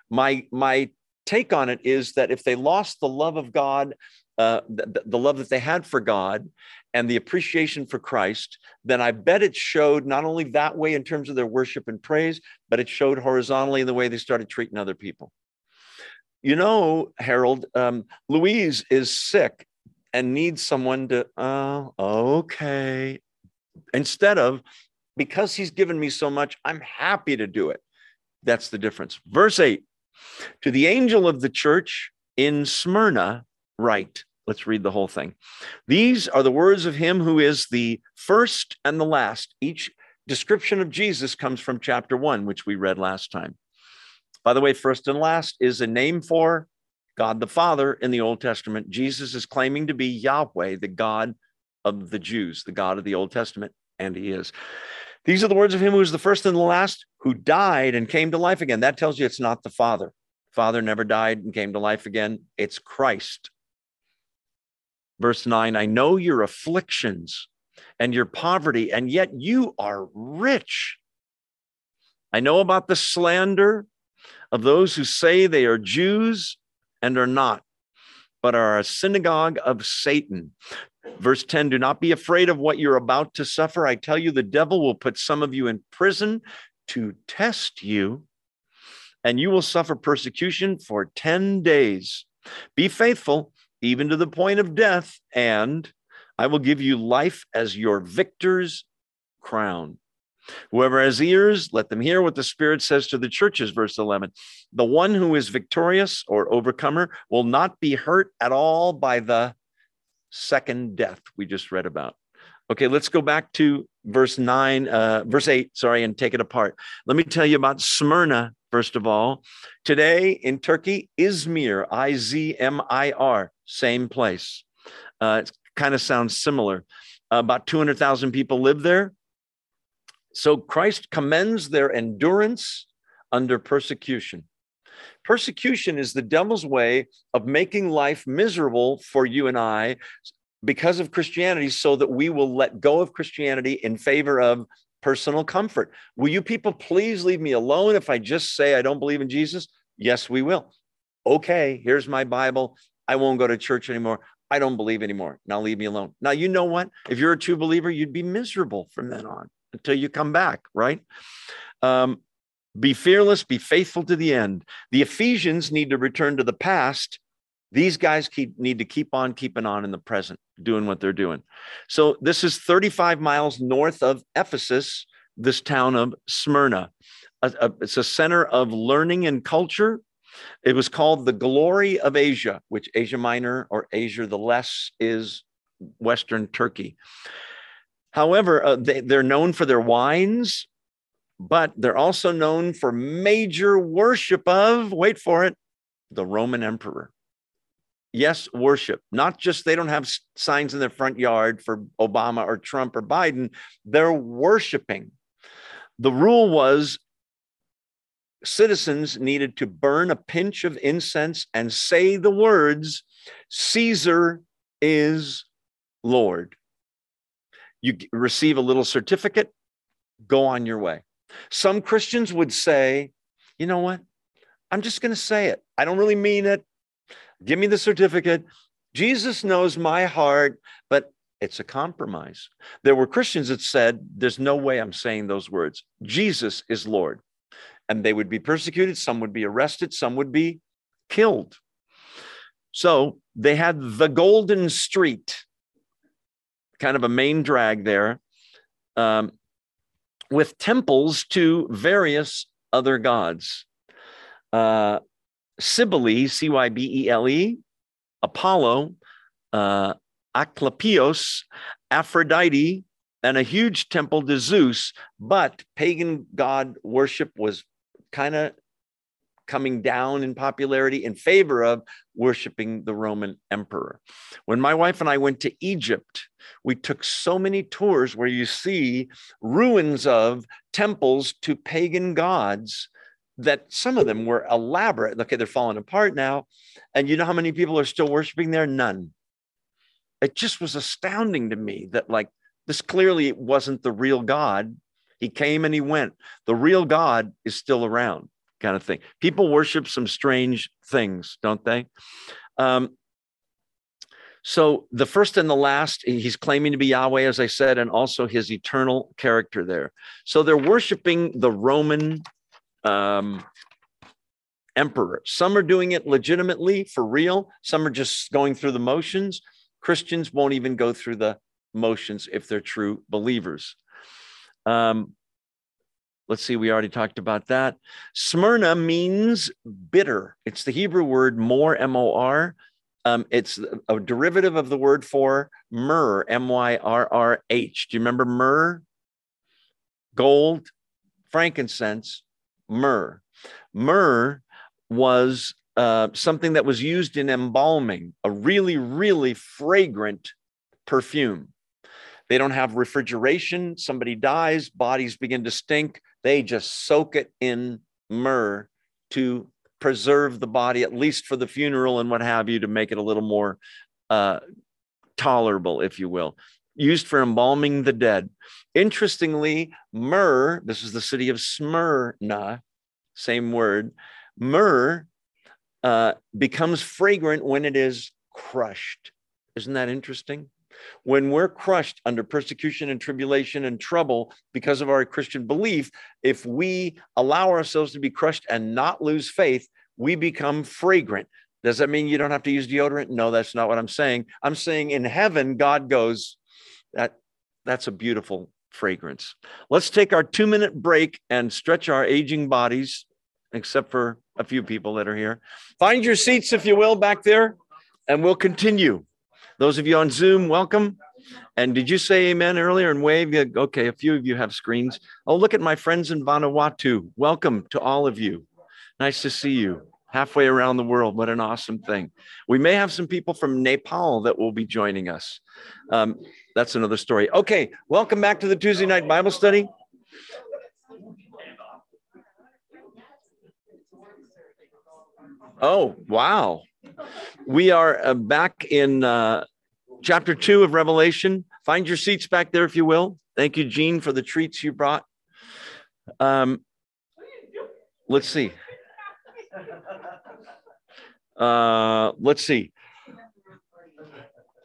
[SPEAKER 1] My my take on it is that if they lost the love of God, uh, the, the love that they had for God, and the appreciation for Christ, then I bet it showed not only that way in terms of their worship and praise, but it showed horizontally in the way they started treating other people you know, Harold, um, Louise is sick and needs someone to, oh, okay. Instead of, because he's given me so much, I'm happy to do it. That's the difference. Verse 8 To the angel of the church in Smyrna, write. Let's read the whole thing. These are the words of him who is the first and the last. Each description of Jesus comes from chapter one, which we read last time. By the way, first and last is a name for God the Father in the Old Testament. Jesus is claiming to be Yahweh, the God of the Jews, the God of the Old Testament, and he is. These are the words of him who is the first and the last, who died and came to life again. That tells you it's not the Father. Father never died and came to life again. It's Christ. Verse 9 I know your afflictions and your poverty, and yet you are rich. I know about the slander of those who say they are Jews and are not, but are a synagogue of Satan. Verse 10 Do not be afraid of what you're about to suffer. I tell you, the devil will put some of you in prison to test you, and you will suffer persecution for 10 days. Be faithful, even to the point of death, and I will give you life as your victor's crown. Whoever has ears, let them hear what the Spirit says to the churches, verse 11. The one who is victorious or overcomer will not be hurt at all by the second death we just read about. Okay, let's go back to verse 9, uh, verse 8, sorry, and take it apart. Let me tell you about Smyrna, first of all. Today in Turkey, Izmir, I Z M I R, same place. Uh, it kind of sounds similar. Uh, about 200,000 people live there. So Christ commends their endurance under persecution. Persecution is the devil's way of making life miserable for you and I because of Christianity, so that we will let go of Christianity in favor of personal comfort. Will you people please leave me alone if I just say I don't believe in Jesus? Yes, we will. Okay, here's my Bible. I won't go to church anymore. I don't believe anymore. Now leave me alone. Now, you know what? If you're a true believer, you'd be miserable from then on until you come back, right? Um, be fearless, be faithful to the end. The Ephesians need to return to the past. These guys keep, need to keep on keeping on in the present, doing what they're doing. So, this is 35 miles north of Ephesus, this town of Smyrna. A, a, it's a center of learning and culture. It was called the glory of Asia, which Asia Minor or Asia the Less is Western Turkey. However, uh, they, they're known for their wines, but they're also known for major worship of, wait for it, the Roman emperor. Yes, worship, not just they don't have signs in their front yard for Obama or Trump or Biden, they're worshiping. The rule was citizens needed to burn a pinch of incense and say the words, Caesar is Lord. You receive a little certificate, go on your way. Some Christians would say, you know what? I'm just going to say it. I don't really mean it. Give me the certificate. Jesus knows my heart, but it's a compromise. There were Christians that said, There's no way I'm saying those words. Jesus is Lord. And they would be persecuted. Some would be arrested. Some would be killed. So they had the Golden Street, kind of a main drag there. Um, with temples to various other gods. Uh, Cybele, C Y B E L E, Apollo, uh, Aphrodite, and a huge temple to Zeus. But pagan god worship was kind of coming down in popularity in favor of worshiping the Roman emperor. When my wife and I went to Egypt, we took so many tours where you see ruins of temples to pagan gods that some of them were elaborate. Okay, they're falling apart now. And you know how many people are still worshiping there? None. It just was astounding to me that, like, this clearly wasn't the real God. He came and he went. The real God is still around kind of thing. People worship some strange things, don't they? Um, so the first and the last, he's claiming to be Yahweh, as I said, and also his eternal character there. So they're worshiping the Roman um, emperor. Some are doing it legitimately for real. Some are just going through the motions. Christians won't even go through the motions if they're true believers. Um, Let's see, we already talked about that. Smyrna means bitter. It's the Hebrew word mor, M O R. Um, it's a derivative of the word for myrrh, M Y R R H. Do you remember myrrh? Gold, frankincense, myrrh. Myrrh was uh, something that was used in embalming, a really, really fragrant perfume. They don't have refrigeration. Somebody dies, bodies begin to stink. They just soak it in myrrh to preserve the body, at least for the funeral and what have you, to make it a little more uh, tolerable, if you will. Used for embalming the dead. Interestingly, myrrh, this is the city of Smyrna, same word, myrrh uh, becomes fragrant when it is crushed. Isn't that interesting? When we're crushed under persecution and tribulation and trouble because of our Christian belief, if we allow ourselves to be crushed and not lose faith, we become fragrant. Does that mean you don't have to use deodorant? No, that's not what I'm saying. I'm saying in heaven, God goes, that, that's a beautiful fragrance. Let's take our two minute break and stretch our aging bodies, except for a few people that are here. Find your seats, if you will, back there, and we'll continue. Those of you on Zoom, welcome. And did you say amen earlier and wave? Okay, a few of you have screens. Oh, look at my friends in Vanuatu. Welcome to all of you. Nice to see you halfway around the world. What an awesome thing. We may have some people from Nepal that will be joining us. Um, that's another story. Okay, welcome back to the Tuesday night Bible study. Oh, wow. We are uh, back in uh, chapter two of Revelation. Find your seats back there, if you will. Thank you, Gene, for the treats you brought. Um, let's see. Uh, let's see.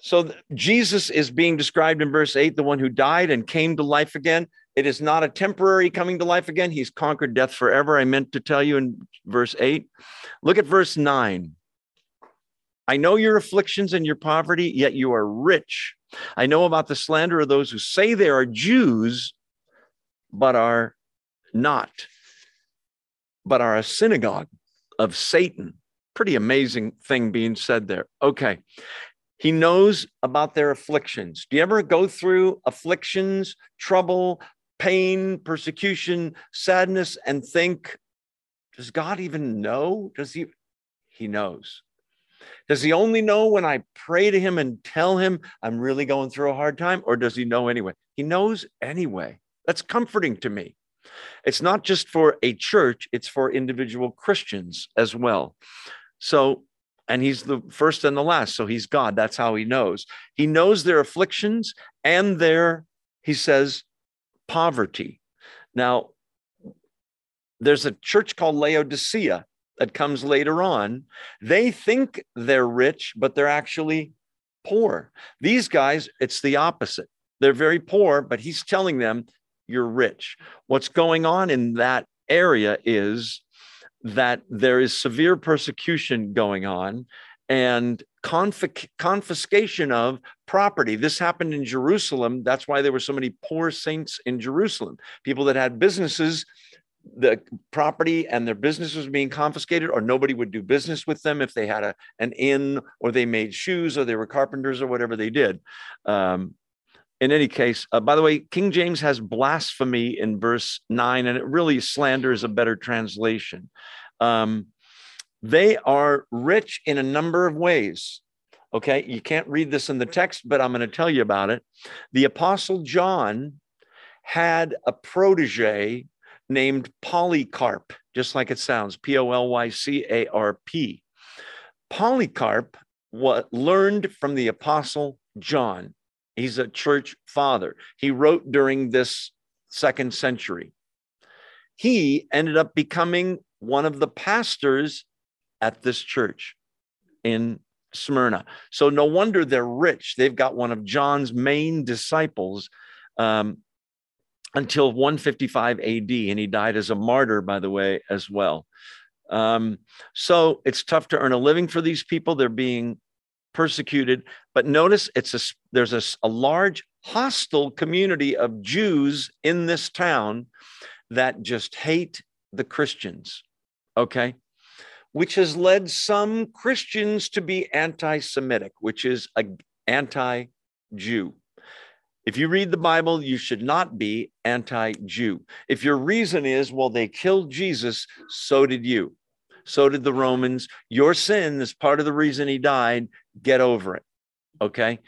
[SPEAKER 1] So Jesus is being described in verse 8, the one who died and came to life again. It is not a temporary coming to life again. He's conquered death forever. I meant to tell you in verse 8. Look at verse 9. I know your afflictions and your poverty, yet you are rich. I know about the slander of those who say they are Jews, but are not, but are a synagogue of Satan. Pretty amazing thing being said there. Okay. He knows about their afflictions. Do you ever go through afflictions, trouble, pain, persecution, sadness, and think, does God even know? Does he? He knows. Does he only know when I pray to him and tell him I'm really going through a hard time? Or does he know anyway? He knows anyway. That's comforting to me. It's not just for a church, it's for individual Christians as well. So and he's the first and the last. So he's God. That's how he knows. He knows their afflictions and their, he says, poverty. Now, there's a church called Laodicea that comes later on. They think they're rich, but they're actually poor. These guys, it's the opposite. They're very poor, but he's telling them, you're rich. What's going on in that area is that there is severe persecution going on and confiscation of property. This happened in Jerusalem. That's why there were so many poor saints in Jerusalem. People that had businesses, the property and their business was being confiscated, or nobody would do business with them if they had a, an inn or they made shoes or they were carpenters or whatever they did. Um, in any case, uh, by the way, King James has blasphemy in verse nine, and it really slander is a better translation. Um, they are rich in a number of ways. Okay, you can't read this in the text, but I'm going to tell you about it. The Apostle John had a protege named Polycarp, just like it sounds P O L Y C A R P. Polycarp what learned from the Apostle John. He's a church father. He wrote during this second century. He ended up becoming one of the pastors at this church in Smyrna. So no wonder they're rich. They've got one of John's main disciples um, until 155 AD, and he died as a martyr, by the way, as well. Um, so it's tough to earn a living for these people. They're being persecuted. But notice it's a there's a, a large hostile community of Jews in this town that just hate the Christians. Okay. Which has led some Christians to be anti Semitic, which is anti Jew. If you read the Bible, you should not be anti Jew. If your reason is, well, they killed Jesus, so did you. So did the Romans. Your sin is part of the reason he died. Get over it. Okay.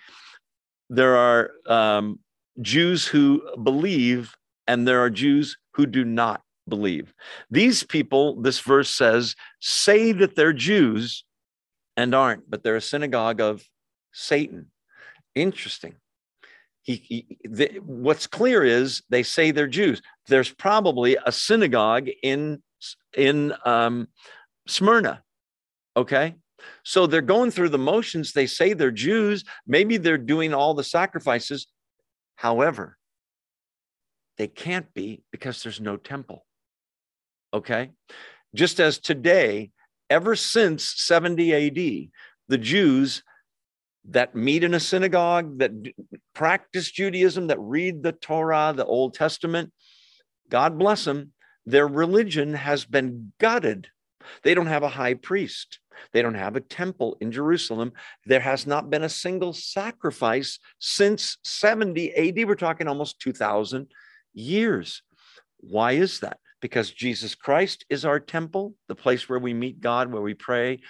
[SPEAKER 1] There are um, Jews who believe, and there are Jews who do not believe. These people, this verse says, say that they're Jews and aren't, but they're a synagogue of Satan. Interesting. He, he the, what's clear is they say they're Jews. There's probably a synagogue in in um, Smyrna. Okay, so they're going through the motions. They say they're Jews. Maybe they're doing all the sacrifices. However, they can't be because there's no temple. Okay. Just as today, ever since 70 AD, the Jews that meet in a synagogue, that practice Judaism, that read the Torah, the Old Testament, God bless them, their religion has been gutted. They don't have a high priest. They don't have a temple in Jerusalem. There has not been a single sacrifice since 70 AD. We're talking almost 2,000 years. Why is that? because Jesus Christ is our temple, the place where we meet God, where we pray.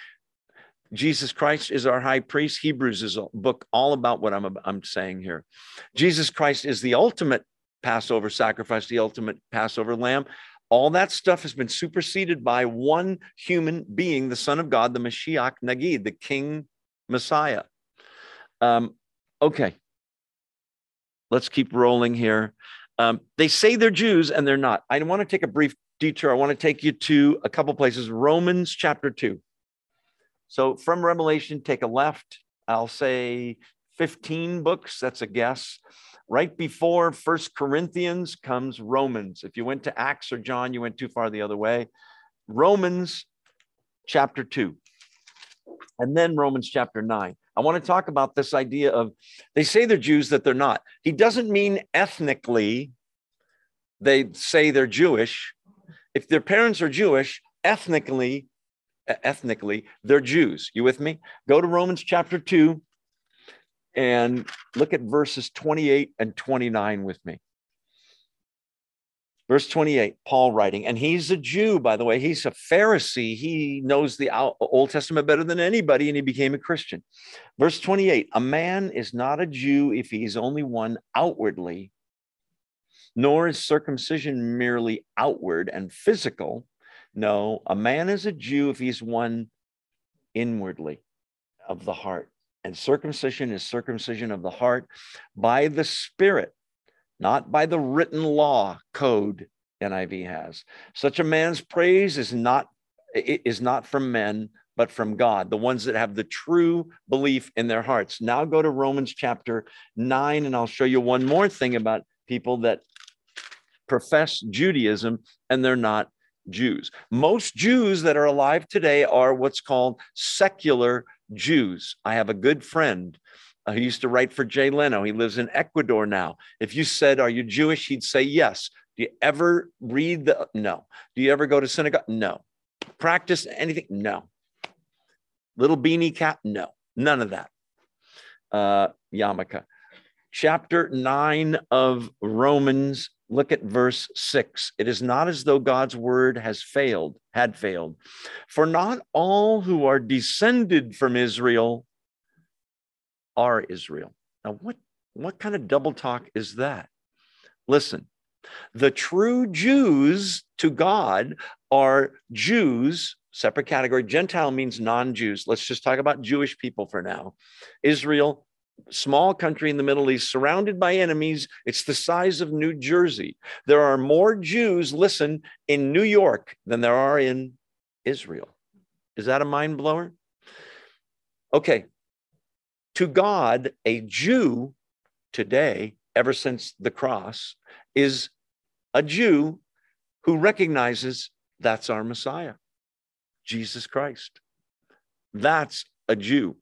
[SPEAKER 1] Jesus Christ is our high priest. Hebrews is a book all about what I'm, I'm saying here. Jesus Christ is the ultimate Passover sacrifice, the ultimate Passover lamb. All that stuff has been superseded by one human being, the Son of God, the Mashiach Nagid, the King Messiah. Um, okay, let's keep rolling here. Um, they say they're Jews and they're not. I want to take a brief detour. I want to take you to a couple places. Romans chapter 2. So from Revelation, take a left. I'll say 15 books. That's a guess. Right before First Corinthians comes Romans. If you went to Acts or John, you went too far the other way. Romans chapter 2. And then Romans chapter 9. I want to talk about this idea of they say they're Jews that they're not. He doesn't mean ethnically they say they're Jewish. If their parents are Jewish, ethnically, ethnically, they're Jews. You with me? Go to Romans chapter 2 and look at verses 28 and 29 with me. Verse 28, Paul writing, and he's a Jew, by the way. He's a Pharisee. He knows the Old Testament better than anybody, and he became a Christian. Verse 28, a man is not a Jew if he's only one outwardly, nor is circumcision merely outward and physical. No, a man is a Jew if he's one inwardly of the heart. And circumcision is circumcision of the heart by the Spirit, not by the written law code NIV has. Such a man's praise is not is not from men, but from God, the ones that have the true belief in their hearts. Now go to Romans chapter 9, and I'll show you one more thing about people that profess Judaism and they're not Jews. Most Jews that are alive today are what's called secular Jews. I have a good friend uh, who used to write for Jay Leno. He lives in Ecuador now. If you said, Are you Jewish? He'd say, Yes. Do you ever read the? No. Do you ever go to synagogue? No. Practice anything? No. Little beanie cap? No. None of that. Uh, Yamaka. Chapter 9 of Romans Look at verse six. It is not as though God's word has failed, had failed. For not all who are descended from Israel are Israel. Now, what, what kind of double talk is that? Listen, the true Jews to God are Jews, separate category. Gentile means non Jews. Let's just talk about Jewish people for now. Israel, small country in the Middle East, surrounded by enemies. It's the size of New Jersey. There are more Jews, listen, in New York than there are in Israel. Is that a mind blower? Okay. To God, a Jew today, ever since the cross, is a Jew who recognizes that's our Messiah, Jesus Christ. That's a Jew.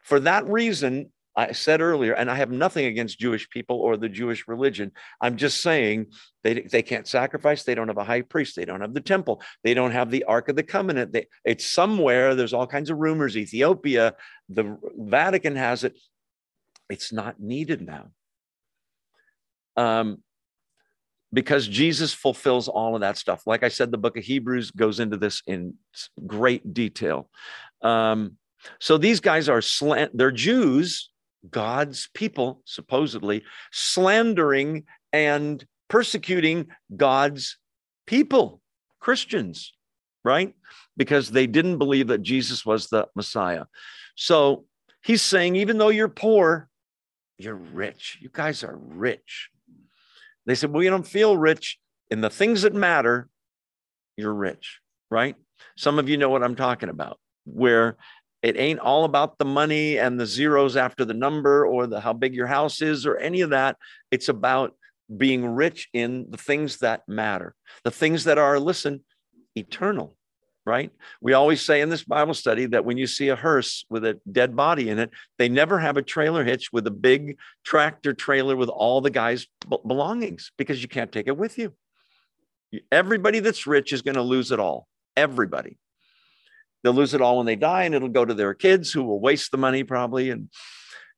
[SPEAKER 1] For that reason, I said earlier, and I have nothing against Jewish people or the Jewish religion. I'm just saying they, they can't sacrifice. They don't have a high priest. They don't have the temple. They don't have the Ark of the Covenant. They, it's somewhere. There's all kinds of rumors. Ethiopia, the Vatican has it. It's not needed now. Um, because Jesus fulfills all of that stuff. Like I said, the book of Hebrews goes into this in great detail. Um, so these guys are slant, they're Jews, God's people, supposedly, slandering and persecuting God's people, Christians, right? Because they didn't believe that Jesus was the Messiah. So he's saying, even though you're poor, you're rich. You guys are rich. They said, well, you don't feel rich in the things that matter. You're rich, right? Some of you know what I'm talking about, where it ain't all about the money and the zeros after the number or the how big your house is or any of that. It's about being rich in the things that matter, the things that are, listen, eternal, right? We always say in this Bible study that when you see a hearse with a dead body in it, they never have a trailer hitch with a big tractor trailer with all the guy's belongings because you can't take it with you. Everybody that's rich is going to lose it all. Everybody. They'll lose it all when they die, and it'll go to their kids who will waste the money probably. And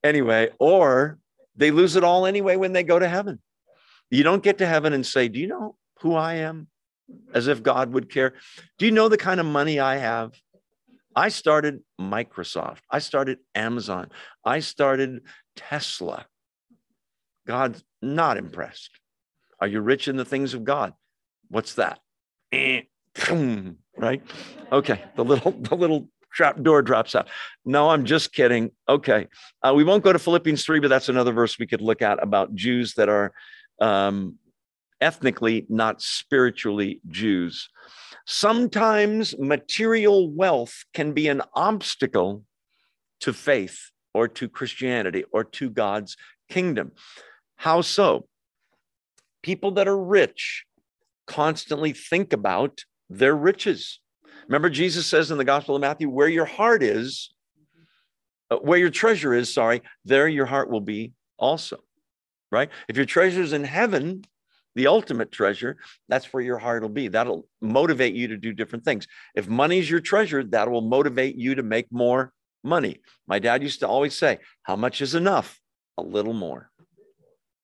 [SPEAKER 1] anyway, or they lose it all anyway when they go to heaven. You don't get to heaven and say, Do you know who I am? As if God would care. Do you know the kind of money I have? I started Microsoft. I started Amazon. I started Tesla. God's not impressed. Are you rich in the things of God? What's that? eh, right? Okay, the little the little trap door drops out. No, I'm just kidding. Okay, uh, we won't go to Philippians three, but that's another verse we could look at about Jews that are um, ethnically, not spiritually Jews. Sometimes material wealth can be an obstacle to faith or to Christianity or to God's kingdom. How so? People that are rich constantly think about their riches. Remember, Jesus says in the Gospel of Matthew, where your heart is, uh, where your treasure is, sorry, there your heart will be also, right? If your treasure is in heaven, the ultimate treasure, that's where your heart will be. That'll motivate you to do different things. If money's your treasure, that will motivate you to make more money. My dad used to always say, How much is enough? A little more.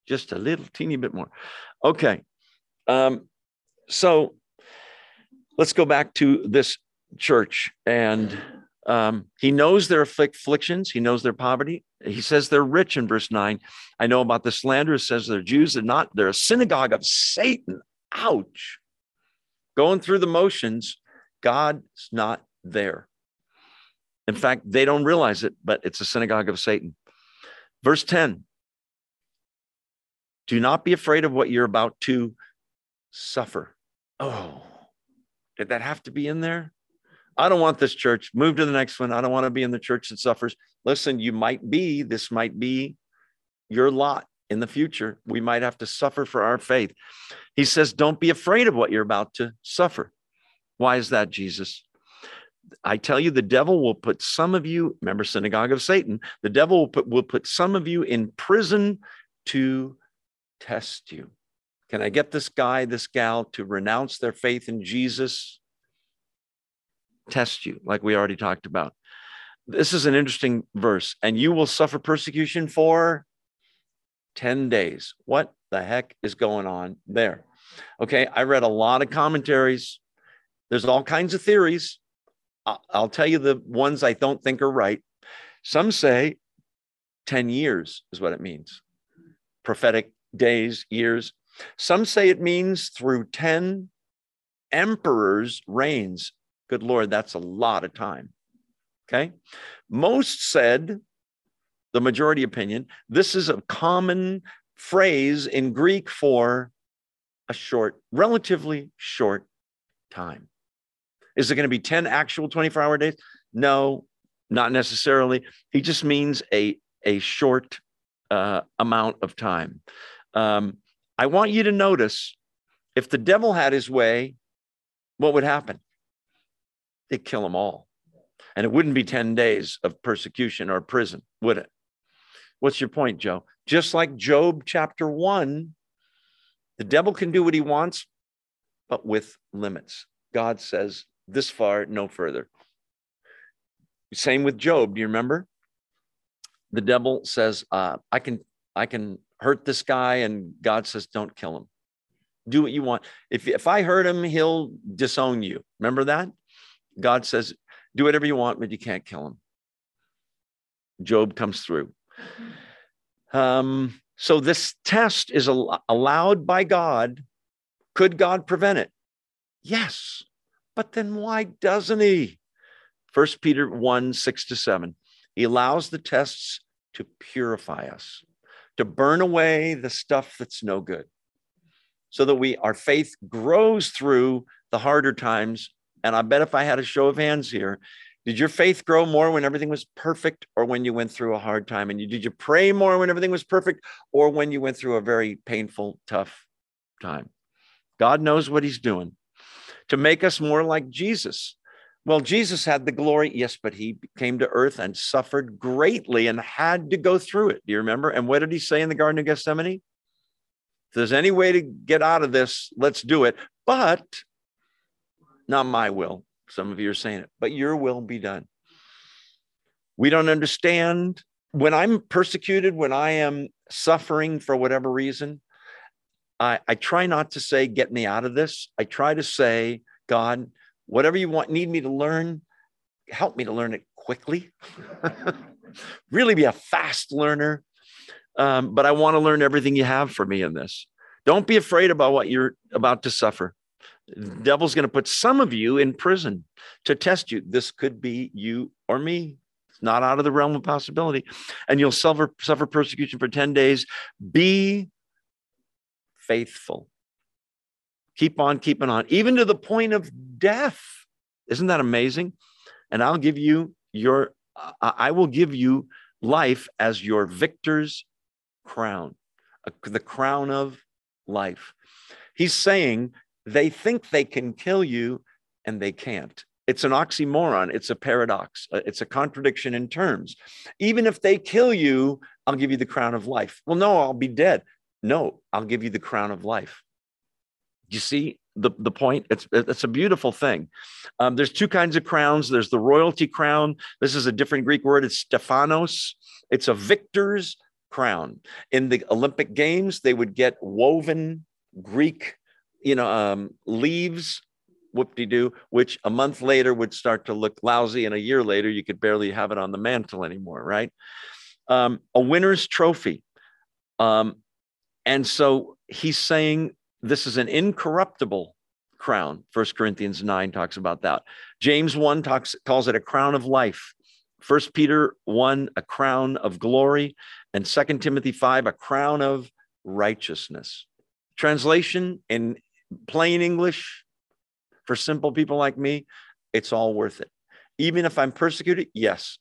[SPEAKER 1] Just a little teeny bit more. Okay. Um, so let's go back to this church. And um, he knows their afflictions, he knows their poverty. He says they're rich in verse 9. I know about the slanderers, says they're Jews, they're not, they're a synagogue of Satan. Ouch. Going through the motions, God's not there. In fact, they don't realize it, but it's a synagogue of Satan. Verse 10 Do not be afraid of what you're about to suffer. Oh, did that have to be in there? I don't want this church. Move to the next one. I don't want to be in the church that suffers. Listen, you might be, this might be your lot in the future. We might have to suffer for our faith. He says, Don't be afraid of what you're about to suffer. Why is that, Jesus? I tell you, the devil will put some of you, remember, synagogue of Satan, the devil will put, will put some of you in prison to test you. Can I get this guy, this gal to renounce their faith in Jesus? Test you, like we already talked about. This is an interesting verse. And you will suffer persecution for 10 days. What the heck is going on there? Okay, I read a lot of commentaries. There's all kinds of theories. I'll tell you the ones I don't think are right. Some say 10 years is what it means prophetic days, years. Some say it means through 10 emperors' reigns. Good Lord, that's a lot of time. Okay. Most said, the majority opinion, this is a common phrase in Greek for a short, relatively short time. Is it going to be 10 actual 24 hour days? No, not necessarily. He just means a, a short uh, amount of time. Um, I want you to notice if the devil had his way, what would happen? They'd kill them all. And it wouldn't be 10 days of persecution or prison, would it? What's your point, Joe? Just like Job chapter one, the devil can do what he wants, but with limits. God says, this far, no further. Same with Job. Do you remember? The devil says, uh, I can, I can hurt this guy, and God says, Don't kill him. Do what you want. If, if I hurt him, he'll disown you. Remember that? God says, Do whatever you want, but you can't kill him. Job comes through. Um, so this test is al- allowed by God. Could God prevent it? Yes. But then why doesn't he? First Peter 1 6 to 7. He allows the tests to purify us to burn away the stuff that's no good so that we our faith grows through the harder times. And i bet if i had a show of hands here did your faith grow more when everything was perfect or when you went through a hard time? And you did you pray more when everything was perfect or when you went through a very painful tough time? God knows what he's doing to make us more like jesus well, Jesus had the glory, yes, but he came to earth and suffered greatly and had to go through it. Do you remember? And what did he say in the Garden of Gethsemane? If there's any way to get out of this, let's do it. But not my will. Some of you are saying it, but your will be done. We don't understand. When I'm persecuted, when I am suffering for whatever reason, I, I try not to say, get me out of this. I try to say, God, whatever you want, need me to learn, help me to learn it quickly. really be a fast learner. Um, but I want to learn everything you have for me in this. Don't be afraid about what you're about to suffer. The devil's going to put some of you in prison to test you. This could be you or me. It's not out of the realm of possibility. And you'll suffer, suffer persecution for 10 days. Be faithful. Keep on keeping on, even to the point of death. Isn't that amazing? And I'll give you your, I will give you life as your victor's crown, the crown of life. He's saying they think they can kill you and they can't. It's an oxymoron. It's a paradox. Uh, it's a contradiction in terms. Even if they kill you, I'll give you the crown of life. Well, no, I'll be dead. No, I'll give you the crown of life. You see the, the point? It's, it's a beautiful thing. Um, there's two kinds of crowns. There's the royalty crown. This is a different Greek word. It's Stephanos. It's a victor's crown. In the Olympic Games, they would get woven Greek you know, um, leaves, whoop-de-doo, which a month later would start to look lousy, and a year later you could barely have it on the mantle anymore, right? Um, a winner's trophy. Um, and so he's saying this is an incorruptible crown. First Corinthians 9 talks about that. James 1 talks calls it a crown of life. First Peter 1, a crown of glory, and Second Timothy 5, a crown of righteousness. Translation in plain English for simple people like me, it's all worth it. Even if I'm persecuted, yes.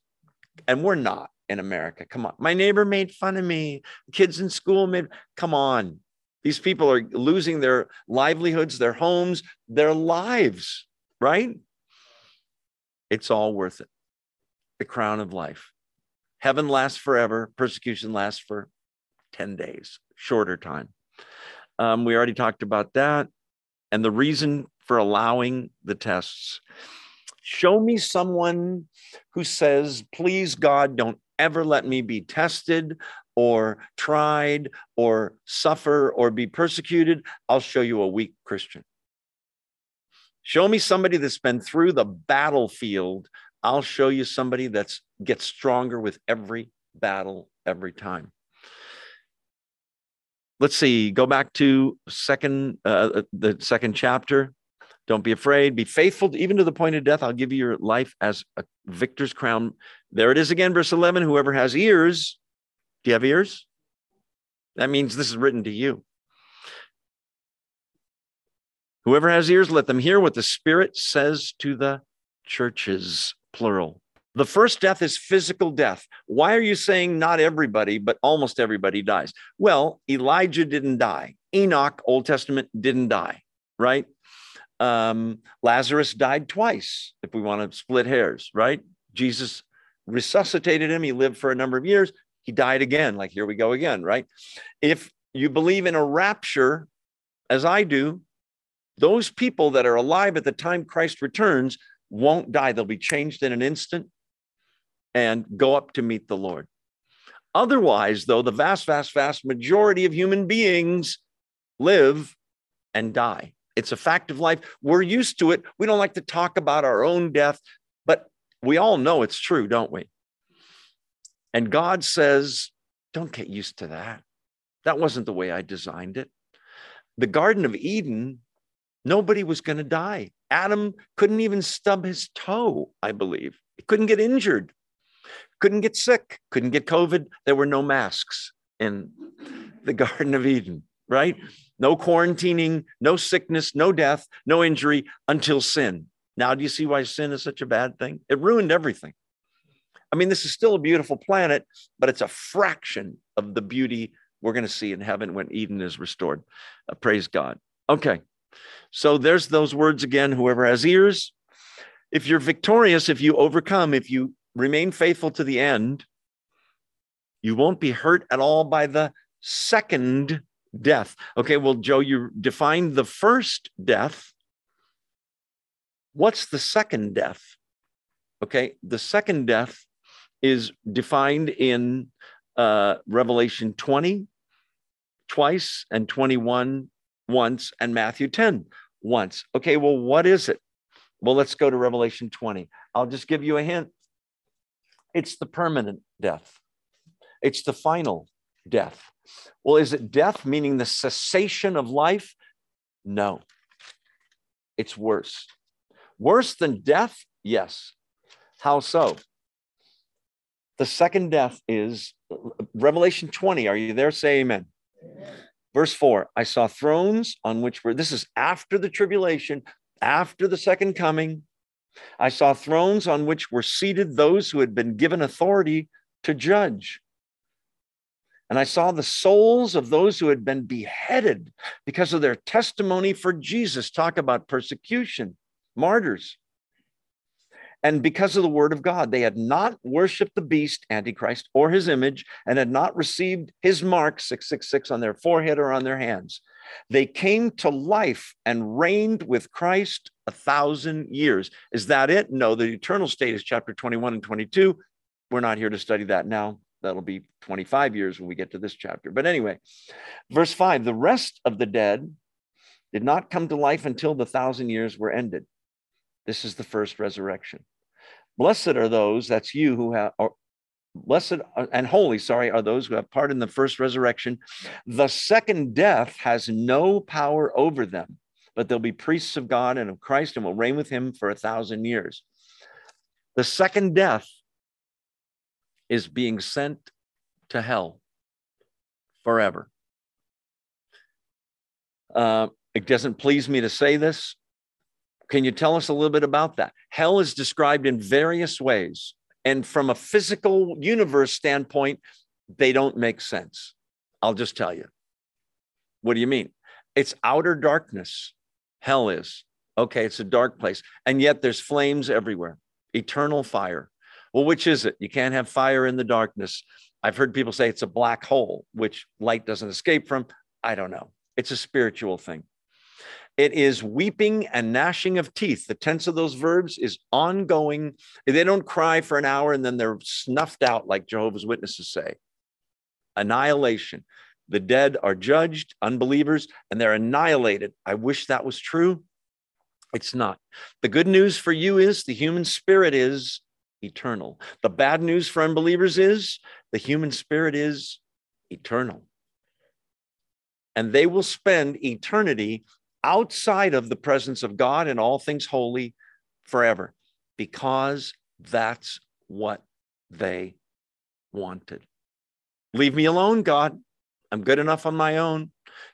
[SPEAKER 1] And we're not in America. Come on. My neighbor made fun of me. Kids in school made, come on. These people are losing their livelihoods, their homes, their lives, right? It's all worth it. The crown of life. Heaven lasts forever, persecution lasts for 10 days, shorter time. Um, we already talked about that and the reason for allowing the tests. Show me someone who says, please, God, don't ever let me be tested or tried or suffer or be persecuted. I'll show you a weak Christian. Show me somebody that's been through the battlefield. I'll show you somebody that's gets stronger with every battle every time let's see go back to second uh, the second chapter don't be afraid be faithful even to the point of death i'll give you your life as a victor's crown there it is again verse 11 whoever has ears do you have ears that means this is written to you whoever has ears let them hear what the spirit says to the churches plural the first death is physical death. Why are you saying not everybody, but almost everybody dies? Well, Elijah didn't die. Enoch, Old Testament, didn't die, right? Um, Lazarus died twice, if we want to split hairs, right? Jesus resuscitated him. He lived for a number of years. He died again. Like, here we go again, right? If you believe in a rapture, as I do, those people that are alive at the time Christ returns won't die. They'll be changed in an instant and go up to meet the Lord. Otherwise, though, the vast, vast, vast majority of human beings live and die. It's a fact of life. We're used to it. We don't like to talk about our own death, but we all know it's true, don't we? And God says, don't get used to that. That wasn't the way I designed it. The Garden of Eden, nobody was going to die. Adam couldn't even stub his toe, I believe. He couldn't get injured couldn't get sick, couldn't get COVID. There were no masks in the Garden of Eden, right? No quarantining, no sickness, no death, no injury until sin. Now, do you see why sin is such a bad thing? It ruined everything. I mean, this is still a beautiful planet, but it's a fraction of the beauty we're going to see in heaven when Eden is restored. Uh, praise God. Okay. So there's those words again. Whoever has ears, if you're victorious, if you overcome, if you remain faithful to the end, you won't be hurt at all by the second death. Okay, well, Joe, you defined the first death. What's the second death? Okay, the second death is defined in uh, Revelation 20 twice and 21 once and Matthew 10 once. Okay, well, what is it? Well, let's go to Revelation 20. I'll just give you a hint. It's the permanent death, it's the final death. Well, is it death meaning the cessation of life? No. It's worse. Worse than death? Yes. How so? The second death is Revelation 20. Are you there? Say amen. amen. Verse 4 I saw thrones on which were, this is after the tribulation, after the second coming. I saw thrones on which were seated those who had been given authority to judge. And I saw the souls of those who had been beheaded because of their testimony for Jesus. Talk about persecution, martyrs. And because of the word of God, they had not worshiped the beast, Antichrist, or his image, and had not received his mark, 666, on their forehead or on their hands. They came to life and reigned with Christ a thousand years. Is that it? No, the eternal state is chapter 21 and 22. We're not here to study that now. That'll be 25 years when we get to this chapter. But anyway, verse 5 the rest of the dead did not come to life until the thousand years were ended. This is the first resurrection. Blessed are those, that's you who have, or blessed and holy, sorry, are those who have part in the first resurrection. The second death has no power over them, but they'll be priests of God and of Christ and will reign with him for a thousand years. The second death is being sent to hell forever. Uh, it doesn't please me to say this, can you tell us a little bit about that? Hell is described in various ways. And from a physical universe standpoint, they don't make sense. I'll just tell you. What do you mean? It's outer darkness. Hell is. Okay, it's a dark place. And yet there's flames everywhere, eternal fire. Well, which is it? You can't have fire in the darkness. I've heard people say it's a black hole, which light doesn't escape from. I don't know. It's a spiritual thing. It is weeping and gnashing of teeth. The tense of those verbs is ongoing. They don't cry for an hour and then they're snuffed out, like Jehovah's Witnesses say. Annihilation. The dead are judged, unbelievers, and they're annihilated. I wish that was true. It's not. The good news for you is the human spirit is eternal. The bad news for unbelievers is the human spirit is eternal. And they will spend eternity outside of the presence of God and all things holy forever because that's what they wanted. Leave me alone, God. I'm good enough on my own.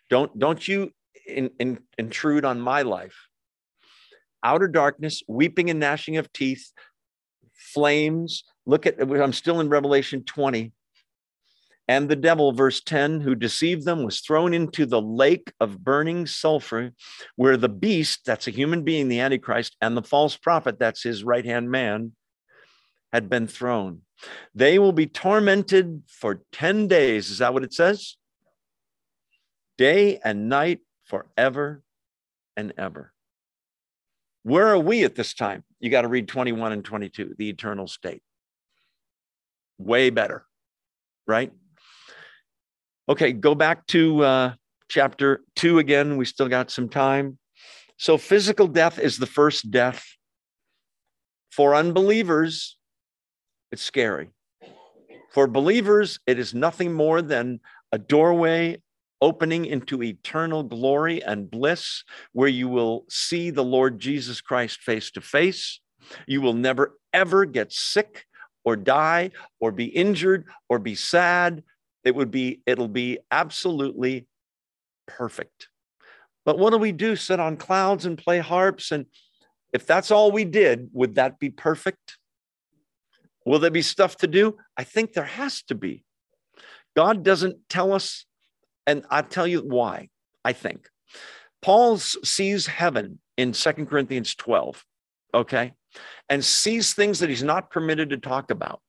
[SPEAKER 1] Don't don't you in, in, intrude on my life. Outer darkness, weeping and gnashing of teeth, flames. Look at I'm still in Revelation 20. And the devil, verse 10, who deceived them, was thrown into the lake of burning sulfur, where the beast, that's a human being, the Antichrist, and the false prophet, that's his right hand man, had been thrown. They will be tormented for 10 days. Is that what it says? Day and night forever and ever. Where are we at this time? You got to read 21 and 22, the eternal state. Way better, right? Okay, go back to uh, chapter two again. We still got some time. So, physical death is the first death. For unbelievers, it's scary. For believers, it is nothing more than a doorway opening into eternal glory and bliss where you will see the Lord Jesus Christ face to face. You will never, ever get sick or die or be injured or be sad it would be, it'll be absolutely perfect. But what do we do? Sit on clouds and play harps? And if that's all we did, would that be perfect? Will there be stuff to do? I think there has to be. God doesn't tell us, and I'll tell you why, I think. Paul sees heaven in Second Corinthians 12, okay, and sees things that he's not permitted to talk about.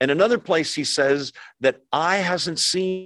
[SPEAKER 1] In another place, he says that eye hasn't seen,